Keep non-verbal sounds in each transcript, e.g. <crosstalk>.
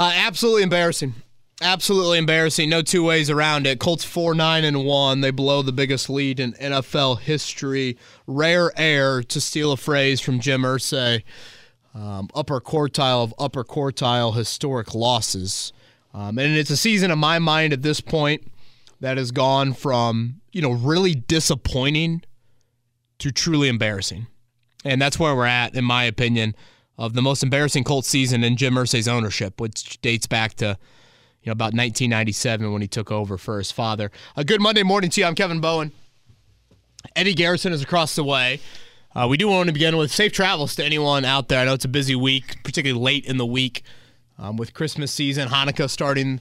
Uh, absolutely embarrassing. Absolutely embarrassing. No two ways around it. Colts four nine and one. They blow the biggest lead in NFL history. Rare air to steal a phrase from Jim Irsay. Um, upper quartile of upper quartile historic losses. Um, and it's a season in my mind at this point that has gone from you know really disappointing to truly embarrassing, and that's where we're at, in my opinion, of the most embarrassing Colts season in Jim Irsay's ownership, which dates back to you know about 1997 when he took over for his father. A good Monday morning to you. I'm Kevin Bowen. Eddie Garrison is across the way. Uh, we do want to begin with safe travels to anyone out there. I know it's a busy week, particularly late in the week um, with Christmas season, Hanukkah starting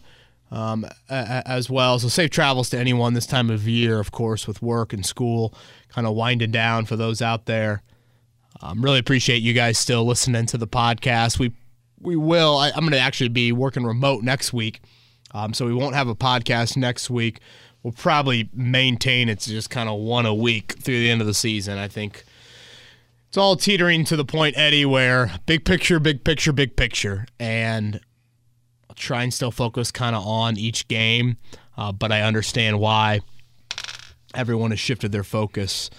um, a- a- as well. So safe travels to anyone this time of year, of course, with work and school kind of winding down for those out there. Um, really appreciate you guys still listening to the podcast. We we will. I, I'm going to actually be working remote next week, um, so we won't have a podcast next week. We'll probably maintain it's just kind of one a week through the end of the season. I think it's all teetering to the point, Eddie, where big picture, big picture, big picture, and I'll try and still focus kind of on each game, uh, but I understand why everyone has shifted their focus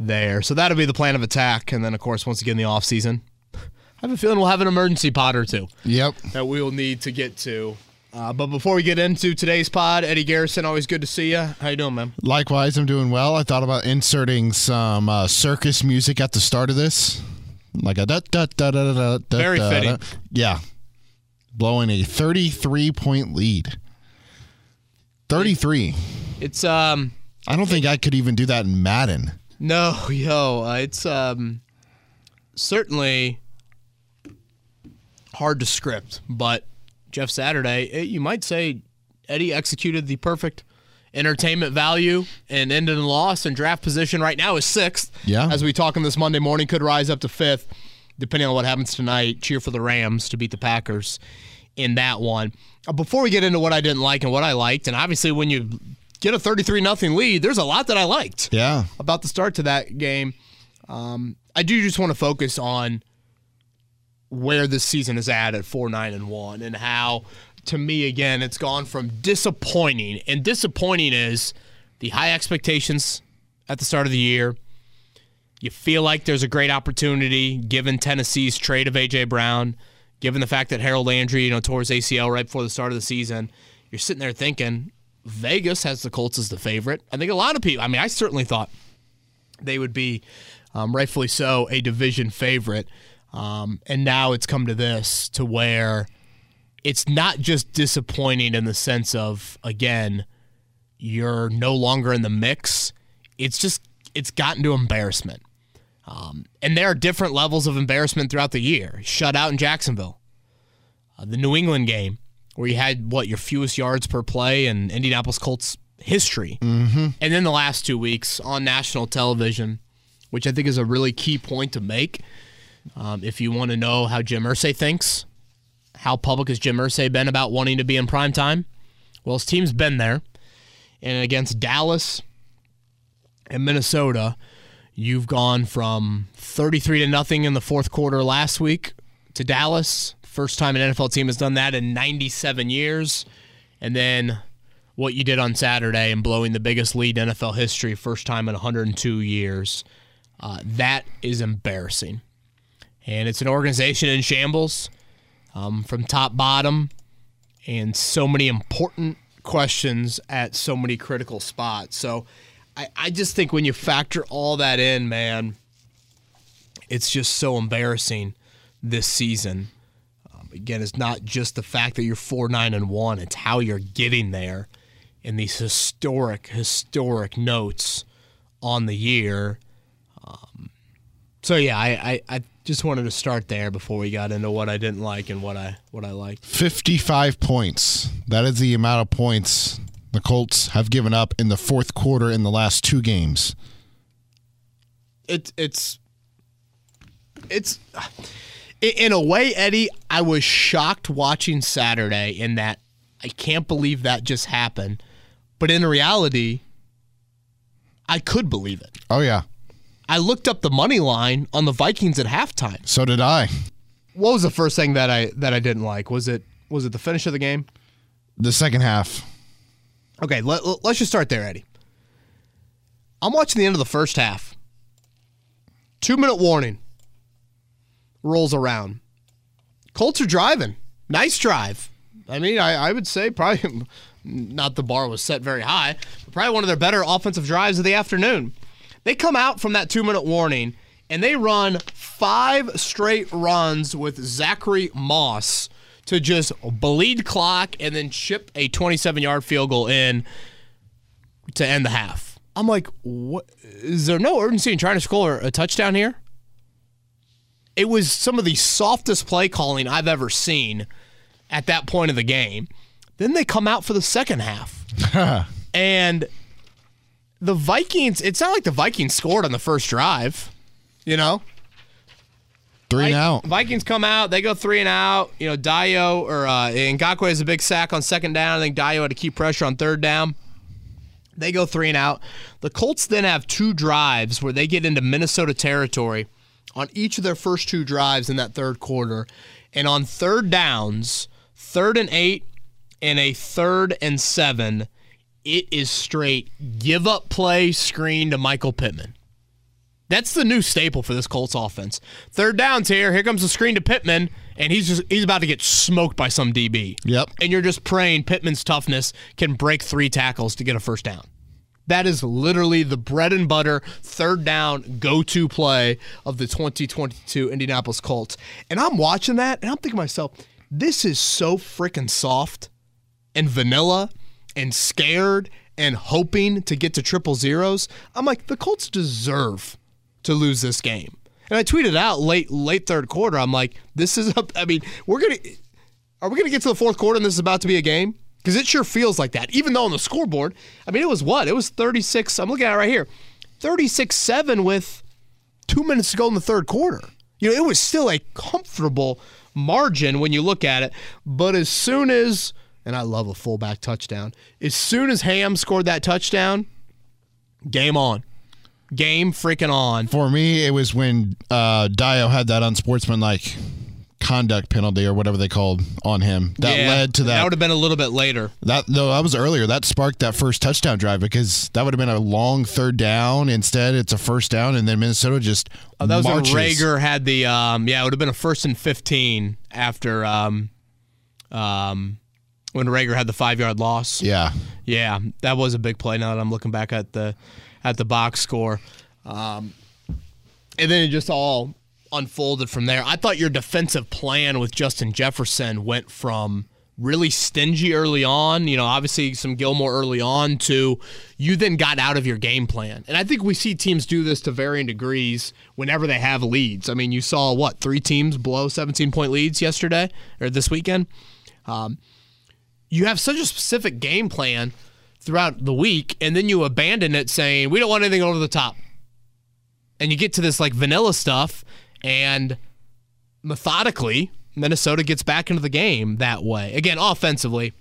there. So that'll be the plan of attack, and then of course, once again, the off season. I have a feeling we'll have an emergency pod or two Yep. that we will need to get to. Uh, but before we get into today's pod, Eddie Garrison, always good to see you. How you doing, man? Likewise, I'm doing well. I thought about inserting some uh, circus music at the start of this, like a da da da da da da. Very da, fitting. da. Yeah, blowing a 33 point lead. 33. It's um I don't think I could even do that in Madden. No, <laughs> yo, uh, it's um certainly hard to script, but Jeff Saturday, eh, you might say Eddie executed the perfect entertainment value and ended in loss and draft position right now is sixth. Yeah. As we talk on this Monday morning, could rise up to fifth, depending on what happens tonight. Cheer for the Rams to beat the Packers in that one. Uh, Before we get into what I didn't like and what I liked, and obviously when you get a 33 nothing lead, there's a lot that I liked Yeah. about the start to that game. Um, I do just want to focus on where this season is at at four nine and one, and how, to me, again, it's gone from disappointing, and disappointing is the high expectations at the start of the year. You feel like there's a great opportunity given Tennessee's trade of AJ Brown, given the fact that Harold Landry, you know, tore his ACL right before the start of the season. You're sitting there thinking Vegas has the Colts as the favorite. I think a lot of people. I mean, I certainly thought they would be, um, rightfully so, a division favorite. Um, and now it's come to this to where it's not just disappointing in the sense of again you're no longer in the mix. It's just it's gotten to embarrassment. Um, and there are different levels of embarrassment throughout the year. Shut out in Jacksonville, uh, the New England game where you had what your fewest yards per play in Indianapolis Colts history, mm-hmm. and then the last two weeks on national television, which I think is a really key point to make. Um, if you want to know how Jim Irsay thinks, how public has Jim Irsay been about wanting to be in prime time? Well, his team's been there, and against Dallas and Minnesota, you've gone from 33 to nothing in the fourth quarter last week to Dallas. First time an NFL team has done that in 97 years. And then what you did on Saturday and blowing the biggest lead in NFL history, first time in 102 years. Uh, that is embarrassing. And it's an organization in shambles um, from top bottom and so many important questions at so many critical spots. So I, I just think when you factor all that in, man, it's just so embarrassing this season. Again, it's not just the fact that you're four nine and one; it's how you're getting there, in these historic, historic notes on the year. Um, so yeah, I, I, I just wanted to start there before we got into what I didn't like and what I what I liked. 55 points. That is the amount of points the Colts have given up in the fourth quarter in the last two games. it, it's it's i- in a way eddie i was shocked watching saturday in that i can't believe that just happened but in reality i could believe it Oh, yeah. i looked up the money line on the vikings at halftime So did I. what was the first thing that i that i didn't like was it Was it the finish of the game? The second half. Okay, let, us just start there, Eddie. I'm watching the end of the first half. Two minute warning rolls around. Colts are driving. Nice drive. I mean, I, I would say probably <laughs> not the bar was set very high, but probably one of their better offensive drives of the afternoon. They come out from that two minute warning and they run five straight runs with Zachary Moss to just bleed clock and then chip a 27 yard field goal in to end the half. I'm like, what? Is there no urgency in trying to score a touchdown here? It was some of the softest play calling I've ever seen at that point of the game. Then they come out for the second half. <laughs> and the Vikings, it's not like the Vikings scored on the first drive, you know? Three and out. Vikings come out, they go three and out. You know, Dayo or uh, Ngakoue has a big sack on second down. I think Dayo had to keep pressure on third down. They go three and out. The Colts then have two drives where they get into Minnesota territory on each of their first two drives in that third quarter. And on third downs, third and eight and a third and seven, it is straight give up play screen to Michael Pittman. That's the new staple for this Colts offense. Third downs here. Here comes the screen to Pittman, and he's just he's about to get smoked by some DB. Yep. And you're just praying Pittman's toughness can break three tackles to get a first down. That is literally the bread and butter third down go to play of the 2022 Indianapolis Colts. And I'm watching that and I'm thinking to myself, this is so freaking soft and vanilla and scared and hoping to get to triple zeros. I'm like, the Colts deserve to lose this game. And I tweeted out late late third quarter. I'm like, this is a, I mean, we're gonna are we gonna get to the fourth quarter and this is about to be a game? Because it sure feels like that. Even though on the scoreboard, I mean, it was what? It was 36. I'm looking at it right here, 36-7 with two minutes to go in the third quarter. You know, it was still a comfortable margin when you look at it. But as soon as, and I love a fullback touchdown, as soon as Ham scored that touchdown, game on game freaking on. For me, it was when uh, Dayo had that unsportsmanlike conduct penalty or whatever they called on him. That yeah, led to that. That would have been a little bit later. That no, that was earlier. That sparked that first touchdown drive because that would have been a long third down. Instead, it's a first down, and then Minnesota just oh, that was marches. when Reagor had the um, yeah, it would have been a first and fifteen after um, um, when Reagor had the five yard loss. Yeah, yeah, that was a big play. Now that I'm looking back at the at the box score. Um, and then it just all unfolded from there. I thought your defensive plan with Justin Jefferson went from really stingy early on, you know, obviously some Gilmore early on, to you then got out of your game plan. And I think we see teams do this to varying degrees whenever they have leads. I mean, you saw what, three teams blow 17 point leads yesterday or this weekend? Um, you have such a specific game plan throughout the week, and then you abandon it saying, we don't want anything over the top. And you get to this like vanilla stuff, and methodically, Minnesota gets back into the game that way. Again, offensively,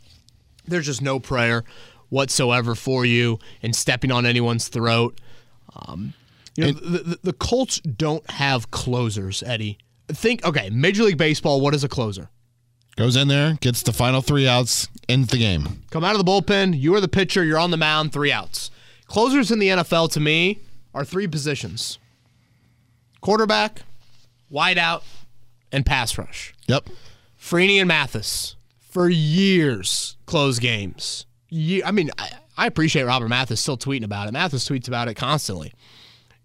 there's just no prayer whatsoever for you in stepping on anyone's throat. Um, you know, the, the, the Colts don't have closers, Eddie. Think, okay, Major League Baseball, what is a closer? Goes in there, gets the final three outs, ends the game. Come out of the bullpen. You are the pitcher. You're on the mound. Three outs. Closers in the NFL to me are three positions: quarterback, wideout, and pass rush. Yep. Freeney and Mathis for years close games. I mean, I, I appreciate Robert Mathis still tweeting about it. Mathis tweets about it constantly.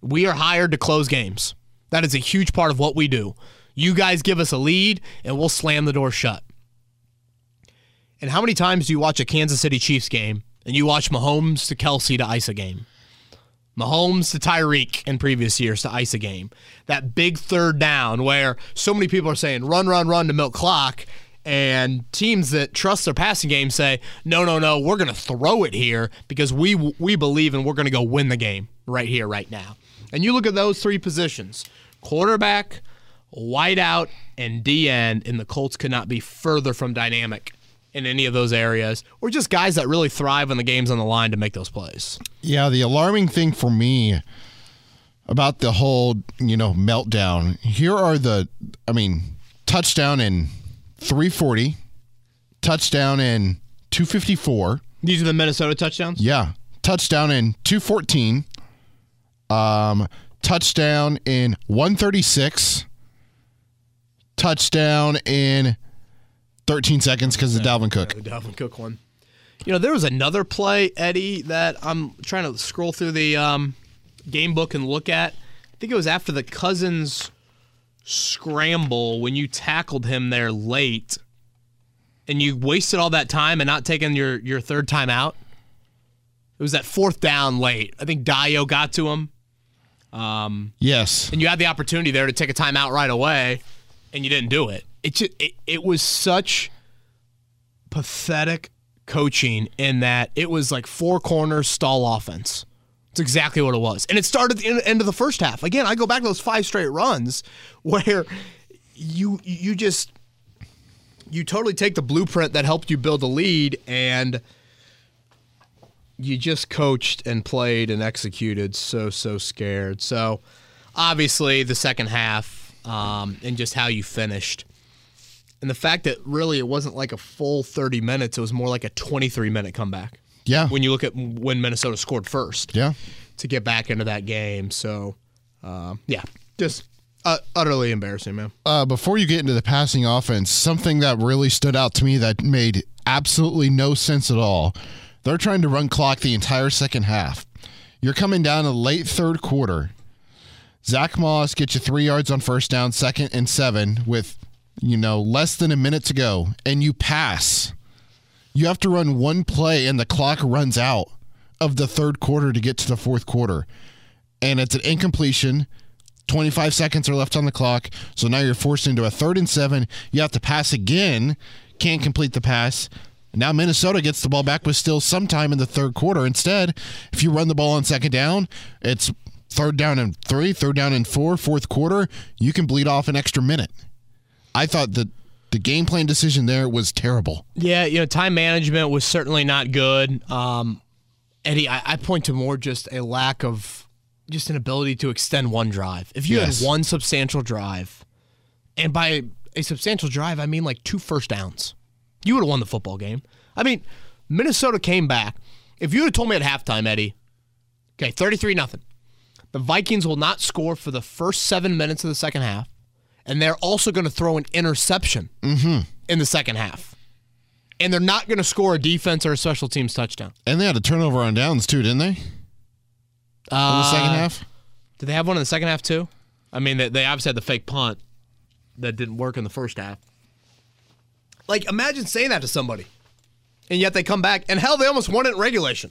We are hired to close games. That is a huge part of what we do. You guys give us a lead, and we'll slam the door shut. And how many times do you watch a Kansas City Chiefs game and you watch Mahomes to Kelce to ice a game? Mahomes to Tyreek in previous years to ice a game. That big third down where so many people are saying run, run, run to milk clock. And teams that trust their passing game say, no, no, no, we're going to throw it here because we we believe and we're going to go win the game right here, right now. And you look at those three positions quarterback, wideout, and D end, and the Colts could not be further from dynamic in any of those areas, or just guys that really thrive when the game's on the line to make those plays. Yeah, the alarming thing for me about the whole, you know, meltdown, here are the, I mean, touchdown in 340, touchdown in 254. These are the Minnesota touchdowns? Yeah. Touchdown in 214. Um, touchdown in 136. Touchdown in 13 seconds because of Dalvin Cook. Yeah, the Dalvin Cook one. You know, there was another play, Eddie, that I'm trying to scroll through the um, game book and look at. I think it was after the Cousins scramble when you tackled him there late and you wasted all that time and not taking your, your third time out. It was that fourth down late. I think Dayo got to him. Um, yes. And you had the opportunity there to take a timeout right away, and you didn't do it. It just it, it was such pathetic coaching in that it was like four corners stall offense. It's exactly what it was. And it started at the end of the first half. Again, I go back to those five straight runs <laughs> where you you just you totally take the blueprint that helped you build a lead and you just coached and played and executed so so scared. So obviously the second half um, and just how you finished. And the fact that really it wasn't like a full 30 minutes, it was more like a 23 minute comeback. Yeah. When you look at when Minnesota scored first. Yeah. To get back into that game. So, uh, yeah, just uh, utterly embarrassing, man. Uh, before you get into the passing offense, something that really stood out to me that made absolutely no sense at all. They're trying to run clock the entire second half. You're coming down a late third quarter. Zack Moss gets you three yards on first down, second and seven with, you know, less than a minute to go, and you pass. You have to run one play, and the clock runs out of the third quarter to get to the fourth quarter. And it's an incompletion. 25 seconds are left on the clock. So now you're forced into a third and seven. You have to pass again. Can't complete the pass. Now Minnesota gets the ball back with still some time in the third quarter. Instead, if you run the ball on second down, it's third down and three, third down and four, fourth quarter. You can bleed off an extra minute. I thought that the game plan decision there was terrible. Yeah, you know, time management was certainly not good. Um, Eddie, I, I point to more just a lack of just an ability to extend one drive. If you yes. had one substantial drive, and by a substantial drive, I mean like two first downs, you would have won the football game. I mean, Minnesota came back. If you had told me at halftime, Eddie, okay, 33 nothing. The Vikings will not score for the first seven minutes of the second half, and they're also going to throw an interception mm-hmm. in the second half and they're not going to score a defense or a special teams touchdown. And they had a turnover on downs too, didn't they? Uh, in the second half. Did they have one in the second half too? I mean, they, they obviously had the fake punt that didn't work in the first half. Like, imagine saying that to somebody, and yet they come back, and hell, they almost won it in regulation.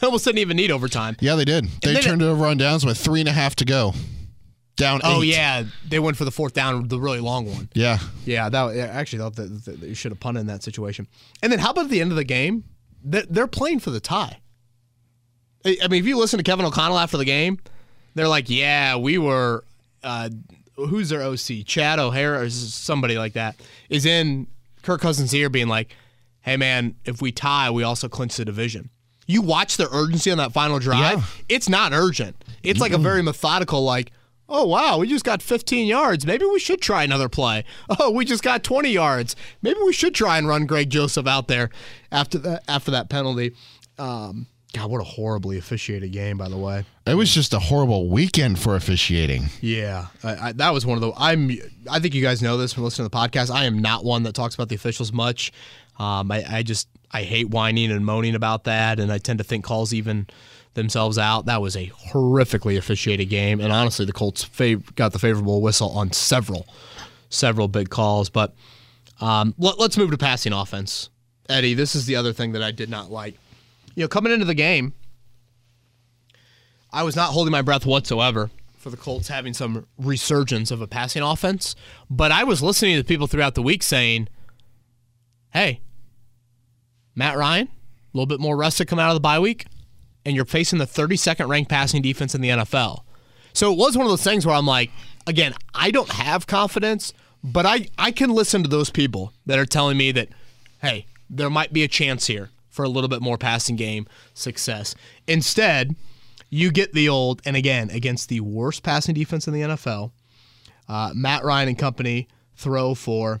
They <laughs> almost didn't even need overtime. Yeah, they did. They turned it over on downs with three and a half to go down. Oh eight. yeah, they went for the fourth down, the really long one. Yeah, yeah. That actually thought that, that they should have punted in that situation. And then how about at the end of the game? They're playing for the tie. I mean, if you listen to Kevin O'Connell after the game, they're like, "Yeah, we were." Uh, who's their OC? Chad O'Hara or somebody like that is in Kirk Cousins' ear, being like, "Hey, man, if we tie, we also clinch the division." You watch the urgency on that final drive. Yeah. It's not urgent. It's mm like a very methodical, like, Oh, wow, we just got 15 yards. Maybe we should try another play. <laughs> Oh, we just got 20 yards. Maybe we should try and run Greg Joseph out there after that after that penalty. Um, God, what a horribly officiated game, by the way. It was just a horrible weekend for officiating. Yeah, I, I, that was one of the. I'm. I think you guys know this from listening to the podcast. I am not one that talks about the officials much. Um, I, I just I hate whining and moaning about that, and I tend to think calls even themselves out. That was a horrifically officiated game, and honestly, the Colts fav- got the favorable whistle on several, several big calls. But um, let, let's move to passing offense, Eddie. This is the other thing that I did not like. You know, coming into the game, I was not holding my breath whatsoever for the Colts having some resurgence of a passing offense, but I was listening to people throughout the week saying, "Hey, Matt Ryan, a little bit more rested coming out of the bye week." and you're facing the 32nd ranked passing defense in the NFL. So it was one of those things where I'm like, again, I don't have confidence, but I, I can listen to those people that are telling me that, hey, there might be a chance here for a little bit more passing game success. Instead, you get the old, and again, against the worst passing defense in the NFL, uh, Matt Ryan and company throw for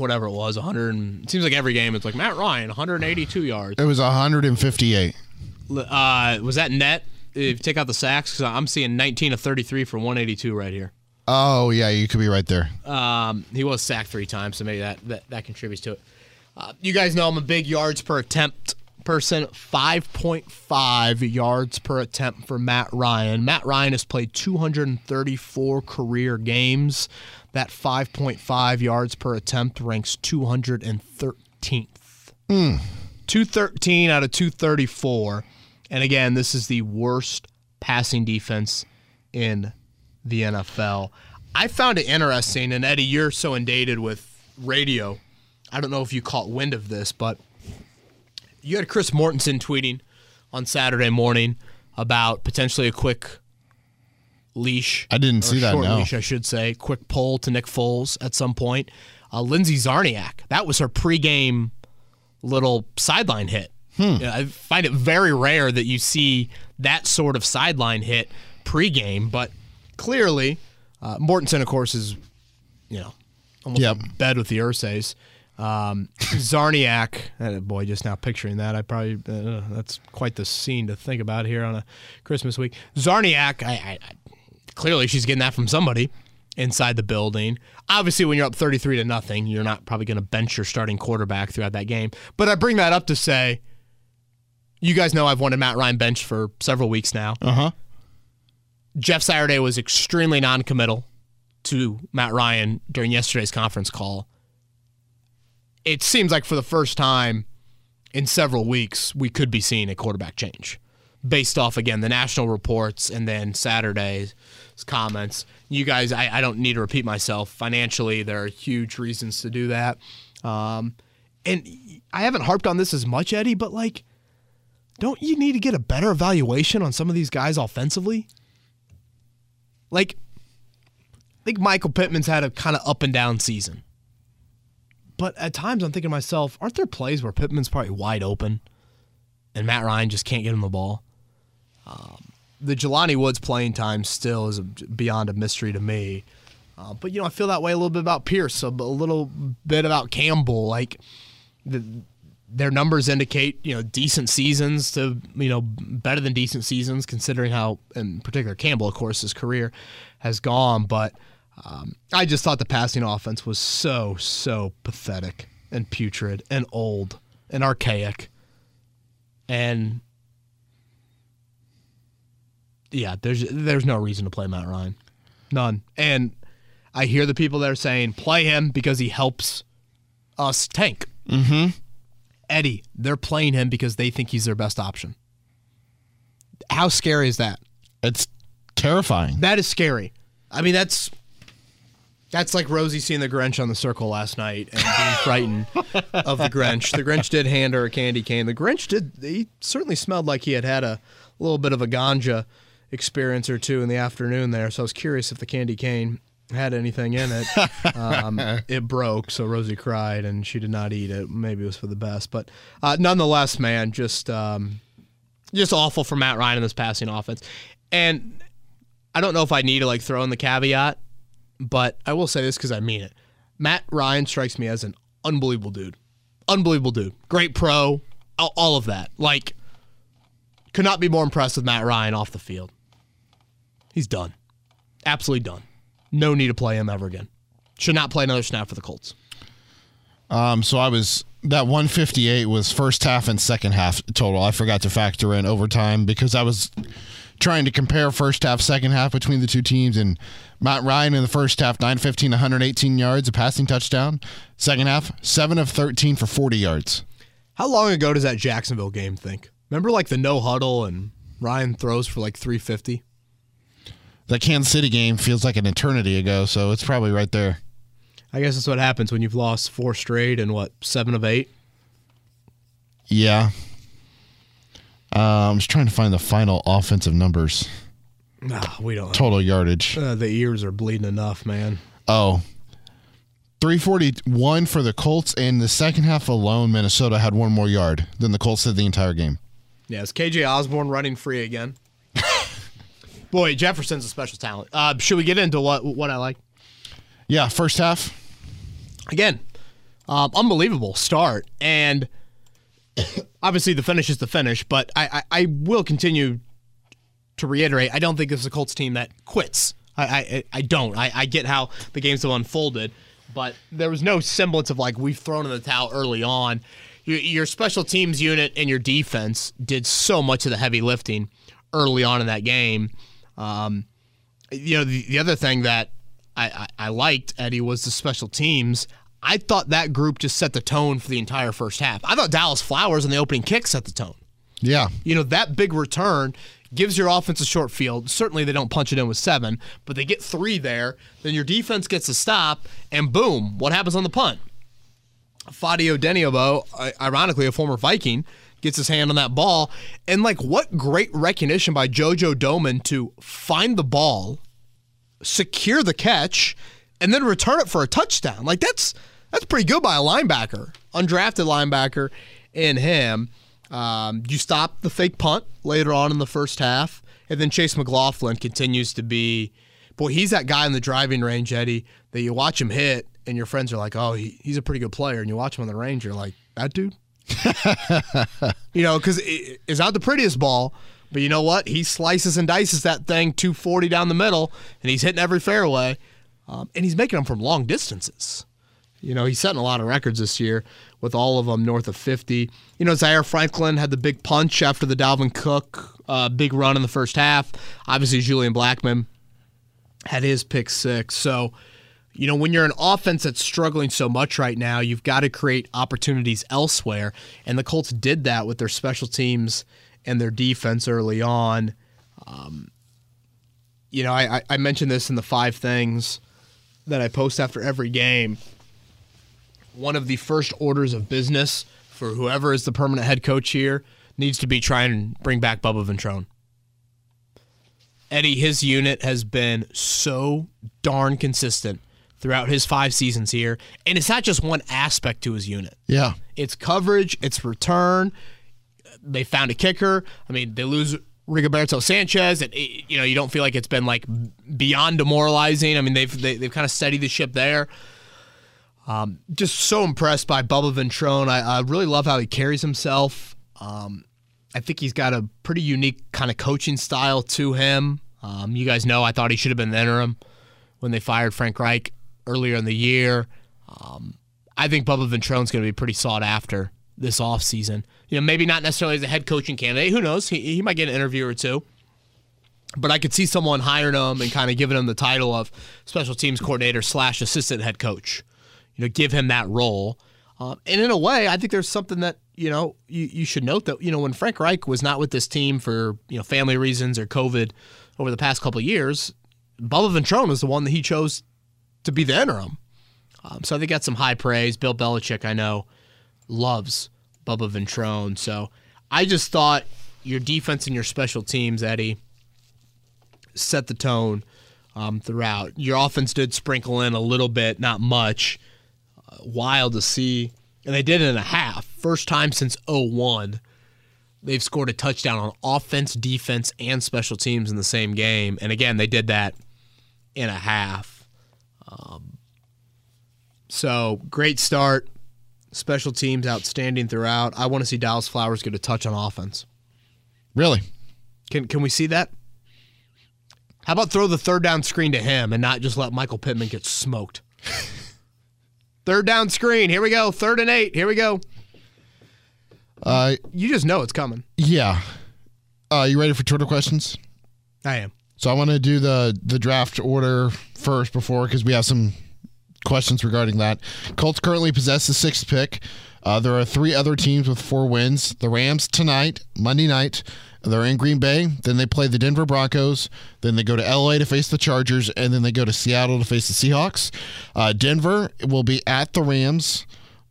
whatever it was, 100. And, it seems like every game it's like Matt Ryan, 182 yards. It was 158. Uh, was that net? If you take out the sacks, because I'm seeing 19 of 33 for 182 right here. Oh yeah, you could be right there. Um, he was sacked three times, so maybe that that, that contributes to it. Uh, you guys know I'm a big yards per attempt. 5.5 yards per attempt for Matt Ryan. Matt Ryan has played 234 career games. That 5.5 yards per attempt ranks 213th. 213 hmm. out of 234. And again, this is the worst passing defense in the NFL. I found it interesting, and Eddie, you're so inundated with radio. I don't know if you caught wind of this, but you had Chris Mortensen tweeting on Saturday morning about potentially a quick leash. I didn't see that, Short no. leash, I should say. Quick pull to Nick Foles at some point. Uh, Lindsey Czarniak. That was her pregame little sideline hit. Yeah, I find it very rare that you see that sort of sideline hit pregame, but clearly, uh, Mortensen, of course, is you know almost Yep. in bed with the Irsays. Um, Czarniak, <laughs> boy, just now picturing that, I probably uh, that's quite the scene to think about here on a Christmas week. Czarniak, I, I, I clearly she's getting that from somebody inside the building. Obviously, when you're up 33 to nothing, you're not probably going to bench your starting quarterback throughout that game. But I bring that up to say, you guys know I've wanted Matt Ryan bench for several weeks now. Uh huh. Jeff Saturday was extremely non-committal to Matt Ryan during yesterday's conference call. It seems like for the first time in several weeks, we could be seeing a quarterback change based off, again, the national reports and then Saturday's comments. You guys, I, I don't need to repeat myself. Financially, there are huge reasons to do that. Um, and I haven't harped on this as much, Eddie, but like, don't you need to get a better evaluation on some of these guys offensively? Like, I think Michael Pittman's had a kind of up and down season. But at times I'm thinking to myself, aren't there plays where Pittman's probably wide open and Matt Ryan just can't get him the ball? Um, the Jelani Woods playing time still is beyond a mystery to me. Uh, but, you know, I feel that way a little bit about Pierce, a, a little bit about Campbell. Like, the, their numbers indicate you know decent seasons to you know better than decent seasons considering how in particular Campbell of course his career has gone but um, I just thought the passing offense was so so pathetic and putrid and old and archaic and yeah there's there's no reason to play Matt Ryan none and I hear the people that are saying play him because he helps us tank Eddie, they're playing him because they think he's their best option. How scary is that? It's terrifying. That is scary. I mean, that's that's like Rosie seeing the Grinch on the circle last night and being frightened of the Grinch. The Grinch did hand her a candy cane. The Grinch did. He certainly smelled like he had had a little bit of a ganja experience or two in the afternoon there. So I was curious if the candy cane had anything in it. Um, <laughs> it broke, so Rosie cried and she did not eat it. Maybe it was for the best, but uh, nonetheless, man, just um, just awful for Matt Ryan in this passing offense. And I don't know if I need to like throw in the caveat, but I will say this because I mean it. Matt Ryan strikes me as an unbelievable dude, unbelievable dude, great pro, all, of that. Like, could not be more impressed with Matt Ryan off the field. He's done, absolutely done. No need to play him ever again. Should not play another snap for the Colts. Um, so I was that 158 was first half and second half total. I forgot to factor in overtime because I was trying to compare first half, second half between the two teams. And Matt Ryan in the first half, 915, 118 yards, a passing touchdown. Second half, 7 of 13 for 40 yards. How long ago does that Jacksonville game think? Remember like the no huddle and Ryan throws for like 350? The Kansas City game feels like an eternity ago, so it's probably right there. I guess that's what happens when you've lost four straight and what, seven of eight? Yeah. Um, I was trying to find the final offensive numbers, Nah, we don't. total yardage. Uh, the ears are bleeding enough, man. Oh. 341 for the Colts. In the second half alone, Minnesota had one more yard than the Colts did the entire game. Yeah, KJ Osborne running free again? <laughs> Boy, Jefferson's a special talent. Uh, should we get into what what I like? Yeah, first half. Again, Um, unbelievable start. And <coughs> obviously the finish is the finish, but I, I, I will continue to reiterate, I don't think this is a Colts team that quits. I, I, I don't. I, I get how the games have unfolded, but there was no semblance of like we've thrown in the towel early on. Your, your special teams unit and your defense did so much of the heavy lifting early on in that game. Um, you know, the, the other thing that I, I, I liked, Eddie, was the special teams. I thought that group just set the tone for the entire first half. I thought Dallas Flowers in the opening kick set the tone. Yeah. You know, that big return gives your offense a short field. Certainly they don't punch it in with seven, but they get three there. Then your defense gets a stop, and boom, what happens on the punt? Fadio Odenigbo, ironically a former Viking, gets his hand on that ball. And like what great recognition by JoJo Domann to find the ball, secure the catch, and then return it for a touchdown. Like that's that's pretty good by a linebacker, undrafted linebacker in him. Um, you stop the fake punt later on in the first half, and then Chase McLaughlin continues to be, boy, he's that guy in the driving range, Eddie, that you watch him hit, and your friends are like, oh, he, he's a pretty good player, and you watch him on the range, you're like, that dude, <laughs> you know, because it, it's not the prettiest ball. But you know what? He slices and dices that thing 240 down the middle, and he's hitting every fairway, um, and he's making them from long distances. You know, he's setting a lot of records this year with all of them north of 50. You know, Zaire Franklin had the big punch after the Dalvin Cook uh, big run in the first half. Obviously, Julian Blackmon had his pick six. So, you know, when you're an offense that's struggling so much right now, you've got to create opportunities elsewhere. And the Colts did that with their special teams and their defense early on. Um, you know, I, I mentioned this in the five things that I post after every game one of the first orders of business for whoever is the permanent head coach here needs to be trying to bring back Bubba Ventrone. Eddie, his unit has been so darn consistent throughout his five seasons here. And it's not just one aspect to his unit. Yeah. It's coverage, it's return. They found a kicker. I mean, they lose Rigoberto Sanchez, and you know you don't feel like it's been like beyond demoralizing. I mean, they've they, have they have kind of steadied the ship there. Um, just so impressed by Bubba Ventrone. I, I, really love how he carries himself. Um, I think he's got a pretty unique kind of coaching style to him. Um, you guys know I thought he should have been the interim when they fired Frank Reich earlier in the year. Um, I think Bubba Ventrone's going to be pretty sought after this offseason. You know, maybe not necessarily as a head coaching candidate. Who knows? He, he might get an interview or two. But I could see someone hiring him and kind of giving him the title of special teams coordinator slash assistant head coach you know, give him that role. Um, and in a way, I think there's something that you know you, you should note that you know when Frank Reich was not with this team for you know family reasons or COVID over the past couple years, Bubba Ventrone was the one that he chose to be the interim. Um, so I think that's some high praise. Bill Belichick, I know, loves Bubba Ventrone. So I just thought your defense and your special teams, Eddie, set the tone um, throughout. Your offense did sprinkle in a little bit, not much wild to see. And they did it in a half. First time since 01 they've scored a touchdown on offense, defense, and special teams in the same game. And again, they did that in a half. Um, so great start. Special teams outstanding throughout. I want to see Dallas Flowers get a touch on offense. Really? Can can we see that? How about throw the third down screen to him and not just let Michael Pittman get smoked? <laughs> Third down screen. Here we go. Third and eight. Here we go. Uh, you just know it's coming. Yeah. Uh, you ready for Twitter questions? I am. So I want to do the the draft order first before because we have some questions regarding that. Colts currently possess the sixth pick. Uh, there are three other teams with four wins. The Rams tonight, Monday night. They're in Green Bay. Then they play the Denver Broncos. Then they go to LA to face the Chargers. And then they go to Seattle to face the Seahawks. Uh, Denver will be at the Rams.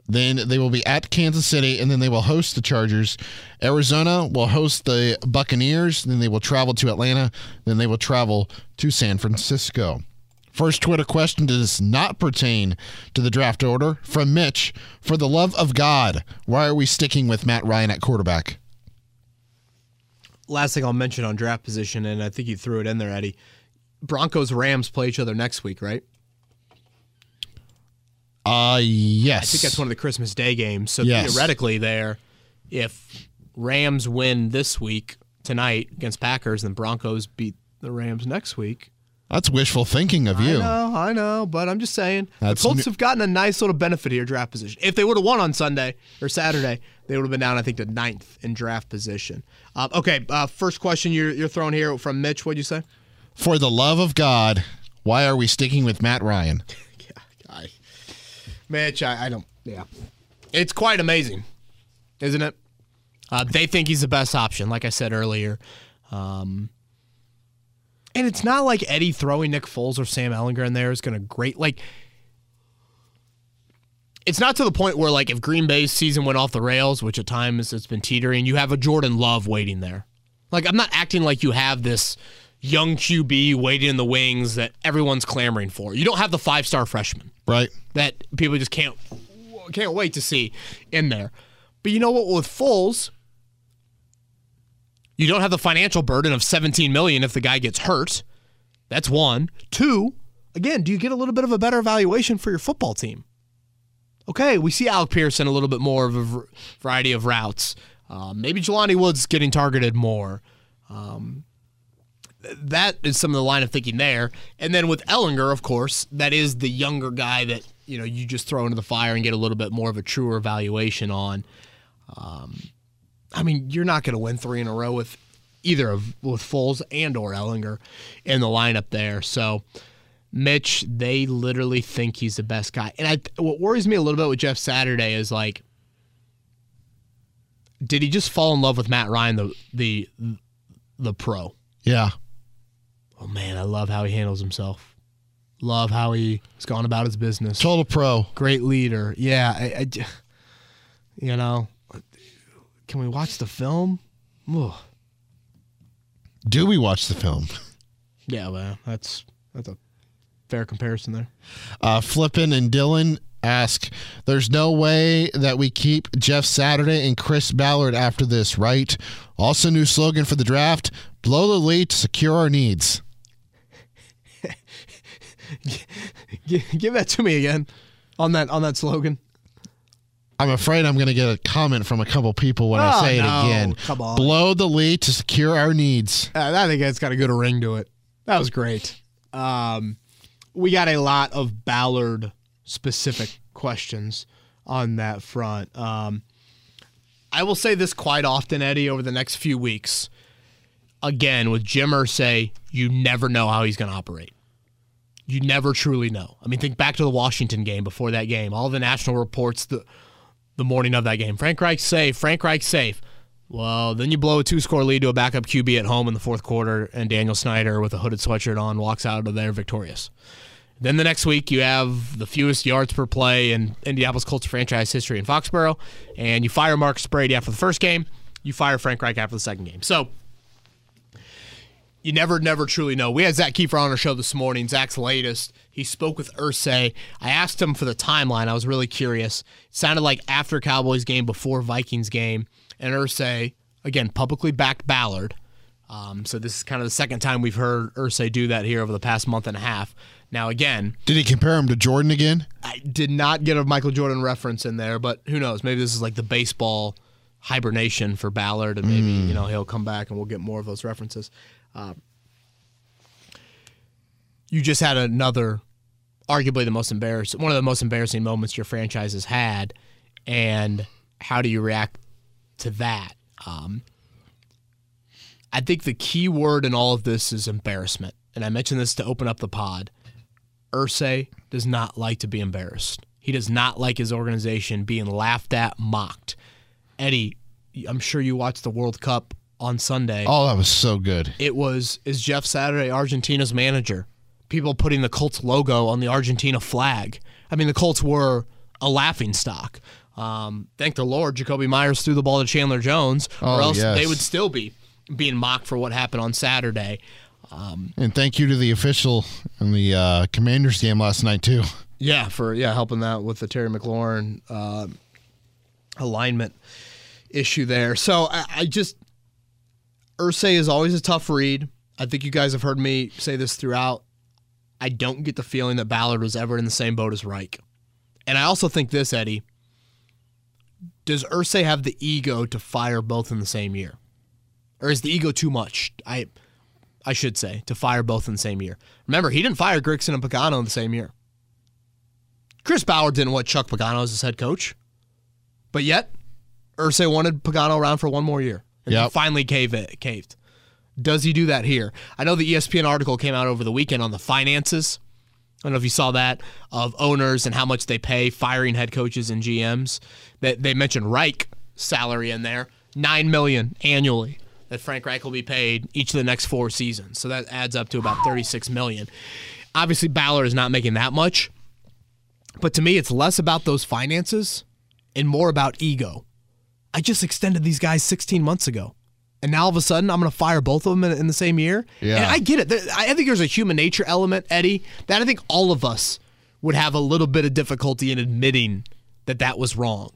Then they will be at Kansas City, and then they will host the Chargers. Arizona will host the Buccaneers. Then they will travel to Atlanta. Then they will travel to San Francisco. First Twitter question does not pertain to the draft order from Mitch. For the love of God, why are we sticking with Matt Ryan at quarterback? last thing I'll mention on draft position, and I think you threw it in there, Eddie. Broncos Rams play each other next week, right? Uh yes. I think that's one of the Christmas Day games. So Yes. theoretically, there, if Rams win this week tonight against Packers, and Broncos beat the Rams next week. That's wishful thinking of you. I know, I know, but I'm just saying That's the Colts new- have gotten a nice little benefit here, draft position. If they would have won on Sunday or Saturday, they would have been down, I think, to ninth in draft position. Uh, okay, uh, first question you're, you're throwing here from Mitch. What'd you say? For the love of God, why are we sticking with Matt Ryan? <laughs> I, Mitch, I, I don't. Yeah, it's quite amazing, isn't it? Uh, they think he's the best option, like I said earlier. Um, and it's not like Eddie throwing Nick Foles or Sam Ehlinger in there is going to great like. It's not to the point where like if Green Bay's season went off the rails, which at times it's been teetering, you have a Jordan Love waiting there. Like I'm not acting like you have this young QB waiting in the wings that everyone's clamoring for. You don't have the five star freshman Right? that people just can't can't wait to see in there. But you know what? With Foles, you don't have the financial burden of 17 million if the guy gets hurt. That's one. Two, again, do you get a little bit of a better evaluation for your football team? Okay, we see Alec Pearson a little bit more of a variety of routes. Um, maybe Jelani Woods getting targeted more. Um, that is some of the line of thinking there. And then with Ehlinger, of course, that is the younger guy that you know you just throw into the fire and get a little bit more of a truer evaluation on. Um, I mean, you're not going to win three in a row with either of with Foles and or Ehlinger in the lineup there. So, Mitch, they literally think he's the best guy. And I, what worries me a little bit with Jeff Saturday is like, did he just fall in love with Matt Ryan, the the the pro? Yeah. Oh man, I love how he handles himself. Love how he has gone about his business. Total pro. Great leader. Yeah, I, I you know, can we watch the film? Ugh. Do we watch the film? <laughs> Yeah, well, that's that's a fair comparison there. Uh, Flippin and Dylan ask, "There's no way that we keep Jeff Saturday and Chris Ballard after this, right? Also, new slogan for the draft: blow the lead to secure our needs." <laughs> Give that to me again on that on that slogan. I'm afraid I'm going to get a comment from a couple people when I Oh, say it no. again. Come on. Blow the lead to secure our needs. Uh, I think it's got a good ring to it. That was great. Um, we got a lot of Ballard specific questions on that front. Um, I will say this quite often, Eddie, over the next few weeks. Again, with Jim Irsay, you never know how he's going to operate. You never truly know. I mean, think back to the Washington game before that game. All the national reports the the morning of that game. Frank Reich safe. Frank Reich safe. Well, then you blow a two score lead to a backup QB at home in the fourth quarter, and Daniel Snyder with a hooded sweatshirt on walks out of there victorious. Then the next week, you have the fewest yards per play in Indianapolis Colts franchise history in Foxborough, and you fire Marcus Brady after the first game. You fire Frank Reich after the second game. So you never, never truly know. We had Zak Keefer on our show this morning. Zak's latest. He spoke with Irsay. I asked him for the timeline. I was really curious. It sounded like after Cowboys game, before Vikings game, and Irsay again publicly backed Ballard. Um, so this is kind of the second time we've heard Irsay do that here over the past month and a half. Now again, Did he compare him to Jordan again? I did not get a Michael Jordan reference in there, but who knows? Maybe this is like the baseball hibernation for Ballard, and maybe you know he'll come back and we'll get more of those references. Uh, you just had another, arguably the most embarrassing, one of the most embarrassing moments your franchise has had, and how do you react to that? Um, I think the key word in all of this is embarrassment, and I mentioned this to open up the pod. Irsay does not like to be embarrassed. He does not like his organization being laughed at, mocked. Eddie, I'm sure you watched the World Cup on Sunday. Oh, that was so good. It was is Jeff Saturday Argentina's manager. People putting the Colts logo on the Argentina flag. I mean, the Colts were a laughing stock. Um, thank the Lord, Jakobi Meyers threw the ball to Chandler Jones, or Oh, else yes. they would still be being mocked for what happened on Saturday. And thank you to the official in the uh, Commanders game last night too. Yeah, for yeah, helping that with the Terry McLaurin uh, alignment issue there. So I, I just Irsay is always a tough read. I think you guys have heard me say this throughout. I don't get the feeling that Ballard was ever in the same boat as Reich. And I also think this, Eddie. Does Irsay have the ego to fire both in the same year? Or is the ego too much? I I should say, to fire both in the same year. Remember, he didn't fire Grigson and Pagano in the same year. Chris Ballard didn't want Chuck Pagano as his head coach. But yet, Irsay wanted Pagano around for one more year. Yep. finally cave it, caved. Does he do that here? I know the ESPN article came out over the weekend on the finances. I don't know if you saw that of owners and how much they pay firing head coaches and GMs. That they mentioned Reich salary in there, nine million annually that Frank Reich will be paid each of the next four seasons. So that adds up to about thirty-six million. Obviously, Ballard is not making that much, but to me, it's less about those finances and more about ego. I just extended these guys 16 months ago. And now all of a sudden, I'm going to fire both of them in, in the same year. Yeah. And I get it. I think there's a human nature element, Eddie, that I think all of us would have a little bit of difficulty in admitting that that was wrong.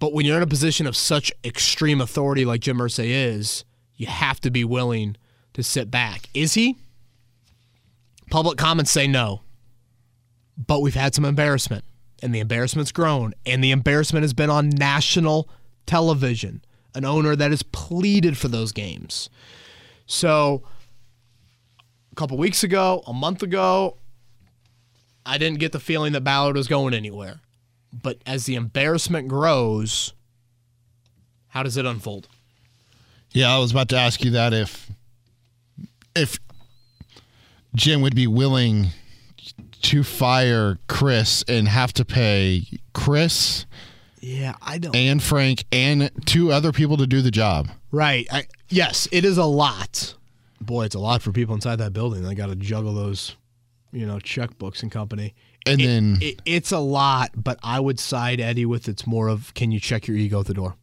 But when you're in a position of such extreme authority like Jim Irsay is, you have to be willing to sit back. Is he? Public comments say no. But we've had some embarrassment, and the embarrassment's grown, and the embarrassment has been on national television. An owner that has pleaded for those games. So, a couple weeks ago, a month ago, I didn't get the feeling that Ballard was going anywhere. But as the embarrassment grows, how does it unfold? Yeah, I was about to ask you that if if Jim would be willing to fire Chris and have to pay Chris Yeah, I don't. and Frank and two other people to do the job. Right. I, yes, it is a lot. Boy, it's a lot for people inside that building. They got to juggle those, you know, checkbooks and company. And It- then it, it's a lot, but I would side Eddie with it's more of can you check your ego at the door?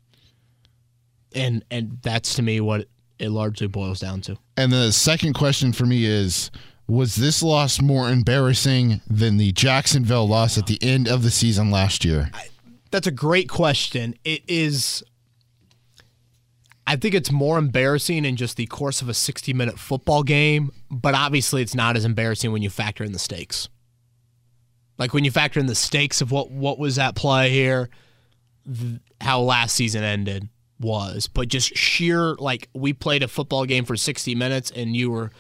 And and that's to me what it largely boils down to. and the second question for me is was this loss more embarrassing than the Jacksonville loss at the end of the season last year? That's a great question. It is. I think it's more embarrassing in just the course of a 60 minute football game, but obviously it's not as embarrassing when you factor in the stakes. Like when you factor in the stakes of what, what was at play here, th- how last season ended was, but just sheer, like we played a football game for 60 minutes and you were,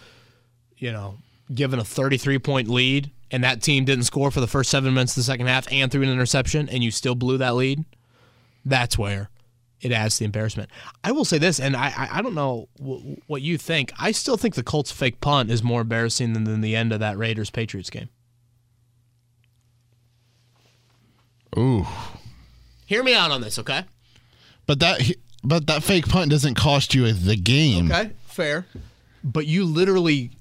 you know, given a 33 point lead and that team didn't score for the first seven minutes of the second half and threw an interception and you still blew that lead, that's where it adds to the embarrassment. I will say this, and I I, I don't know w- what you think. I still think the Colts fake punt is more embarrassing than, than the end of that Raiders Patriots game. Ooh. Hear me out on this, okay? But that but that fake punt doesn't cost you the game. Okay, fair. But you literally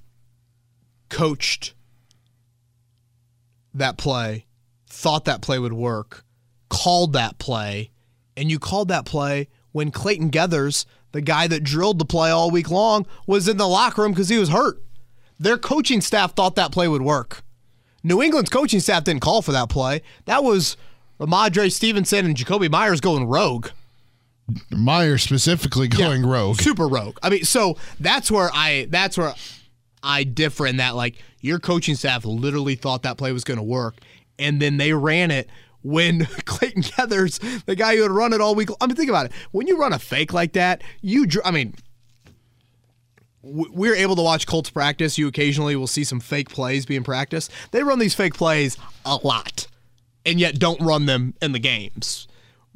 coached that play, thought that play would work, called that play, and you called that play when Clayton Geathers, the guy that drilled the play all week long, was in the locker room because he was hurt. Their coaching staff thought that play would work. New England's coaching staff didn't call for that play. That was Rhamondre Stevenson and Jakobi Meyers going rogue. Meyer specifically going Yeah, rogue. Super rogue. I mean, so that's where I that's where I differ in that like your coaching staff literally thought that play was going to work, and then they ran it when <laughs> Clayton Geathers, the guy who had run it all week. I mean, think about it. When you run a fake like that, you. I mean. We're able to watch Colts practice. You occasionally will see some fake plays being practiced. They run these fake plays a lot, and yet don't run them in the games.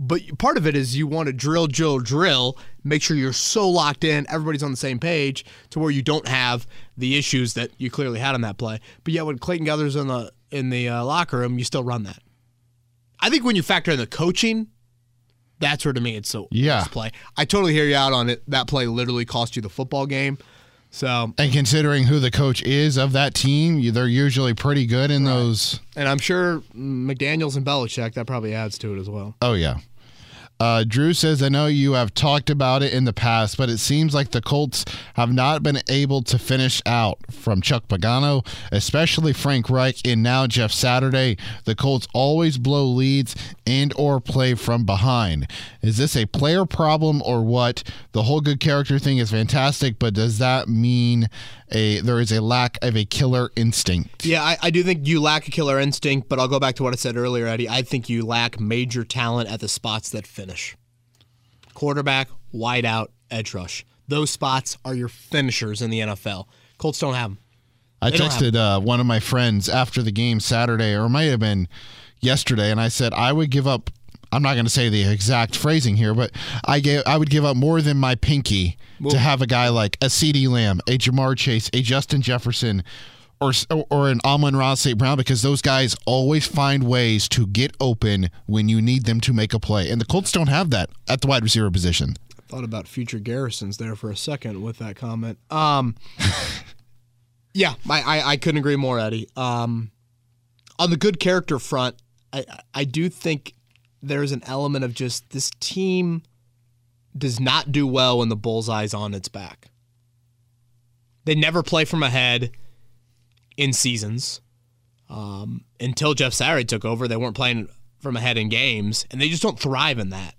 But part of it is you want to drill, drill, drill, make sure you're so locked in, everybody's on the same page to where you don't have the issues that you clearly had on that play. But yet when Clayton Geathers in the in the uh, locker room, you still run that. I think when you factor in the coaching, that's where to me it's so Yeah. play. I totally hear you out on it. That play literally cost you the football game. So, And considering who the coach is of that team, they're usually pretty good in those. and I'm sure McDaniels and Belichick that probably adds to it as well. Oh, yeah. Uh, Drew says, I know you have talked about it in the past, but it seems like the Colts have not been able to finish out from Chuck Pagano, especially Frank Reich, and now Jeff Saturday. The Colts always blow leads and or play from behind. Is this a player problem or what? The whole good character thing is fantastic, but does that mean a there is a lack of a killer instinct. Yeah, I, I do think you lack a killer instinct, but I'll go back to what I said earlier, Eddie. I think you lack major talent at the spots that finish. Quarterback, wideout, edge rush. Those spots are your finishers in the NFL. Colts don't have them. I They texted uh, one of my friends after the game Saturday, or it might have been yesterday, and I said I would give up. I'm not going to say the exact phrasing here, but I gave I would give up more than my pinky to have a guy like a CeeDee Lamb, a Ja'Marr Chase, a Justin Jefferson, or or an Amon-Ra St. Brown because those guys always find ways to get open when you need them to make a play, and the Colts don't have that at the wide receiver position. I Thought about future Garrisons there for a second with that comment. Um, <laughs> yeah, I, I, I couldn't agree more, Eddie. Um, on the good character front, I, I do think there's an element of just this team does not do well when the bullseye's on its back. They never play from ahead in seasons. Um, until Jeff Saturday took over, they weren't playing from ahead in games, and they just don't thrive in that.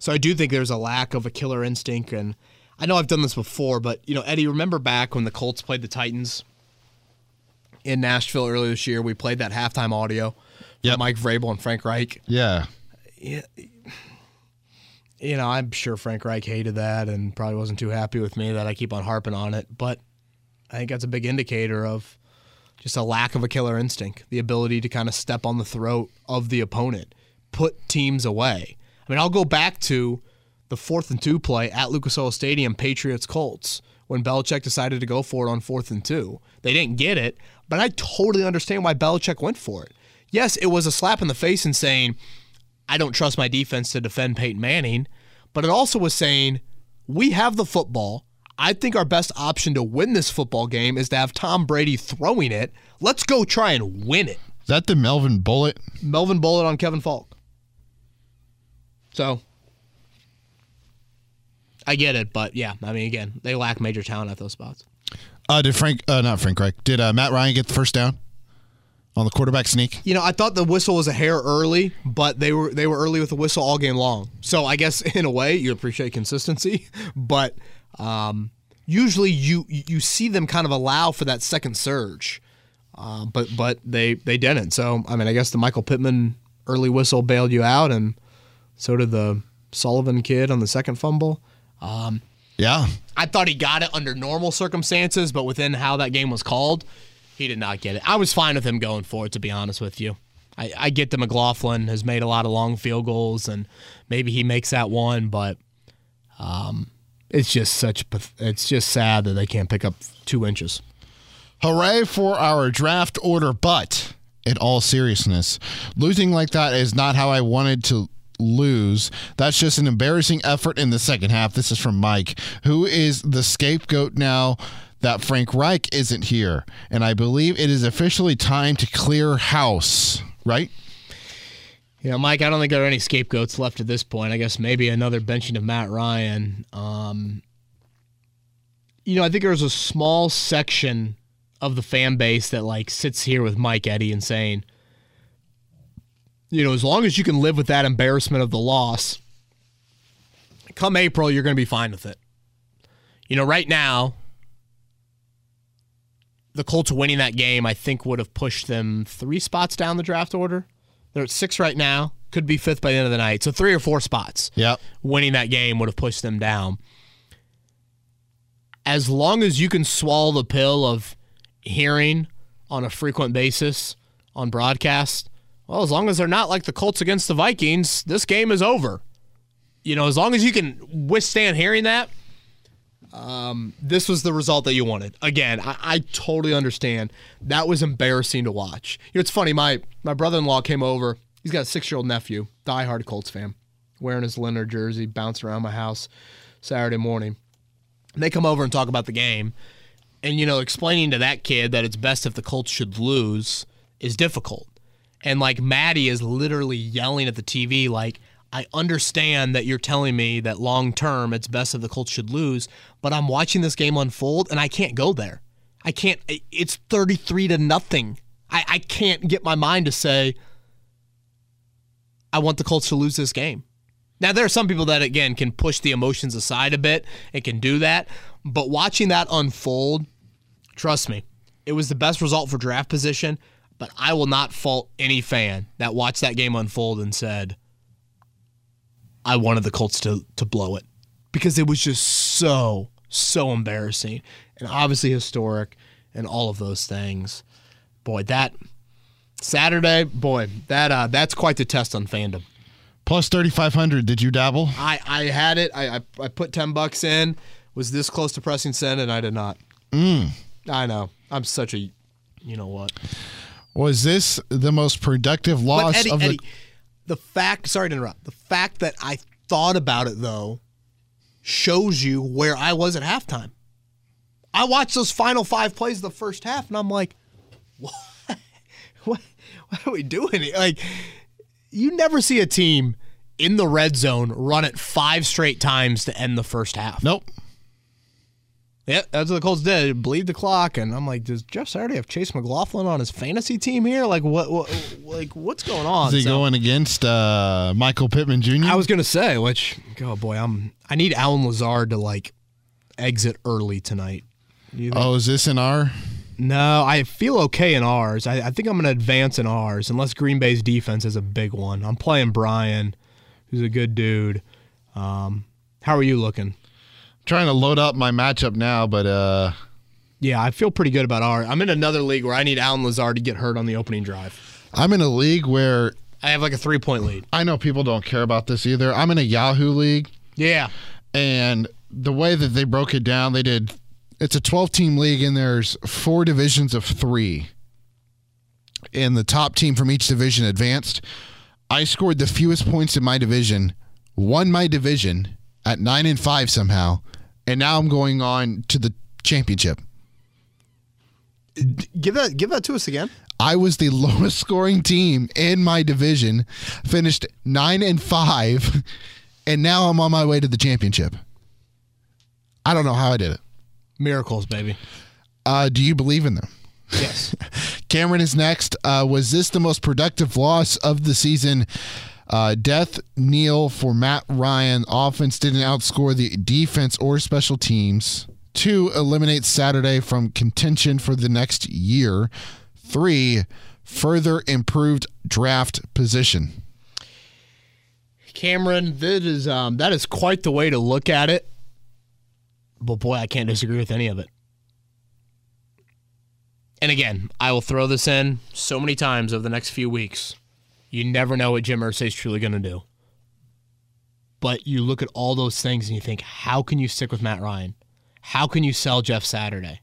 So I do think there's a lack of a killer instinct, and I know I've done this before, but you know, Eddie, remember back when the Colts played the Titans in Nashville earlier this year? We played that halftime audio. Yep. Mike Vrabel and Frank Reich. Yeah, Yeah, you know, I'm sure Frank Reich hated that and probably wasn't too happy with me that I keep on harping on it. But I think that's a big indicator of just a lack of a killer instinct, the ability to kind of step on the throat of the opponent, put teams away. I mean, I'll go back to the fourth and two play at Lucas Oil Stadium, Patriots Colts, when Belichick decided to go for it on fourth and two. They didn't get it, but I totally understand why Belichick went for it. Yes, it was a slap in the face in saying, I don't trust my defense to defend Peyton Manning, but it also was saying, we have the football. I think our best option to win this football game is to have Tom Brady throwing it. Let's go try and win it. is that the Melvin Bullitt? Melvin Bullitt on Kevin Faulk. So I get it, but yeah, I mean, again, they lack major talent at those spots. Uh, did Frank? Uh, not Frank Reich. Did uh, Matt Ryan get the first down on the quarterback sneak? You know, I thought the whistle was a hair early, but they were they were early with the whistle all game long. So I guess <laughs> in a way you appreciate consistency, <laughs> but um, usually you you see them kind of allow for that second surge, uh, but but they they didn't. So I mean, I guess the Michael Pittman early whistle bailed you out, and so did the Sullivan kid on the second fumble. Yeah, I thought he got it under normal circumstances, but within how that game was called, he did not get it. I was fine with him going for it, to be honest with you. I, I get that McLaughlin has made a lot of long field goals, and maybe he makes that one, but um, it's just such it's just sad that they can't pick up two inches. Hooray for our draft order, but in all seriousness, losing like that is not how I wanted to lose. That's just an embarrassing effort in the second half. This is from Mike, who is the scapegoat now that Frank Reich isn't here. And I believe it is officially time to clear house, right? Know, Mike, I don't think there are any scapegoats left at this point. I guess maybe another benching of Matt Ryan. Um, you know, I think there's a small section of the fan base that like sits here with Mike Eddy and saying, you know, as long as you can live with that embarrassment of the loss, come April, you're going to be fine with it. You know, right now, the Colts winning that game, I think, would have pushed them three spots down the draft order. They're at six right now. Could be fifth by the end of the night. So three or four spots. Yep. Winning that game would have pushed them down. As long as you can swallow the pill of hearing on a frequent basis on broadcast, well, as long as they're not like the Colts against the Vikings, this game is over. You know, as long as you can withstand hearing that, um, this was the result that you wanted. Again, I, I totally understand. That was embarrassing to watch. You know, it's funny. My my brother in law came over. He's got a six year old nephew, diehard Colts fan, wearing his Leonard jersey, bouncing around my house Saturday morning. And they come over and talk about the game. And, you know, explaining to that kid that it's best if the Colts should lose is difficult. And, like, Maddie is literally yelling at the TV, like, I understand that you're telling me that long term it's best if the Colts should lose, but I'm watching this game unfold and I can't go there. I can't, it's 33 to nothing. I, I can't get my mind to say, I want the Colts to lose this game. Now there are some people that again can push the emotions aside a bit and can do that, but watching that unfold, trust me, it was the best result for draft position, but I will not fault any fan that watched that game unfold and said I wanted the Colts to to blow it because it was just so so embarrassing and obviously historic and all of those things. Boy, that Saturday, boy, that uh, that's quite the test on fandom. Plus 3,500. Did you dabble? I, I had it. I, I I put ten bucks in. Was this close to pressing send, and I did not. Mm. I know. I'm such a, you know what? Was this the most productive loss Eddie, of the? Eddie, the fact. Sorry to interrupt. The fact that I thought about it though shows you where I was at halftime. I watched those final five plays of the first half, and I'm like, what? <laughs> What? What are we doing? Like, you never see a team in the red zone run it five straight times to end the first half. Nope. Yep, that's what the Colts did. Bleed the clock, and I'm like, does Jeff Saturday have Chase McLaughlin on his fantasy team here? Like, what? what like, what's going on? Is he So- going against uh, Michael Pittman Jr.? I was gonna say, which, oh boy, I'm. I need Allen Lazard to like exit early tonight. Oh, is this in our? No, I feel okay in ours. I, I think I'm gonna advance in ours, unless Green Bay's defense is a big one. I'm playing Brian, who's a good dude. Um, how are you looking? Trying to load up my matchup now, but uh, Yeah, I feel pretty good about ours. I'm in another league where I need Allen Lazard to get hurt on the opening drive. I'm in a league where I have like a three point lead. I know people don't care about this either. I'm in a Yahoo league, Yeah. and the way that they broke it down, they did. It's a 12 team league, and there's four divisions of three. And the top team from each division advanced. I scored the fewest points in my division, won my division at nine and five somehow, and now I'm going on to the championship. Give that give that to us again. I was the <laughs> lowest scoring team in my division, finished nine and five, and now I'm on my way to the championship. I don't know how I did it. Miracles, baby. Uh, do you believe in them? Yes. <laughs> Cameron is next. Uh, was this the most productive loss of the season? Uh, death kneel for Matt Ryan. Offense didn't outscore the defense or special teams. Two, eliminate Saturday from contention for the next year. Three, further improved draft position. Cameron, that is um, that is quite the way to look at it. But boy, I can't disagree with any of it. And again, I will throw this in so many times over the next few weeks. You never know what Jim is truly going to do. But you look at all those things and you think, how can you stick with Matt Ryan? How can you sell Jeff Saturday?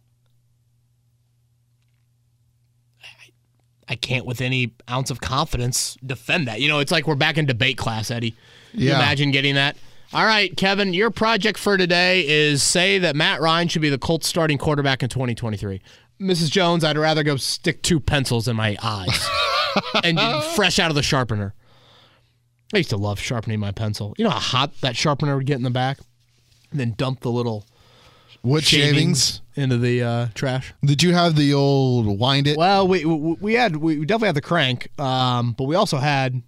I can't, with any ounce of confidence, defend that. You know, it's like we're back in debate class, Eddie. Can you imagine getting that? All right, Kevin, your project for today is say that Matt Ryan should be the Colts starting quarterback in 2023. Mrs. Jones, I'd rather go stick two pencils in my eyes <laughs> and fresh out of the sharpener. I used to love sharpening my pencil. You know how hot that sharpener would get in the back? And then dump the little Wood shavings. shavings into the uh, trash. Did you have the old wind it? Well, we we we had we definitely had the crank, um, but we also had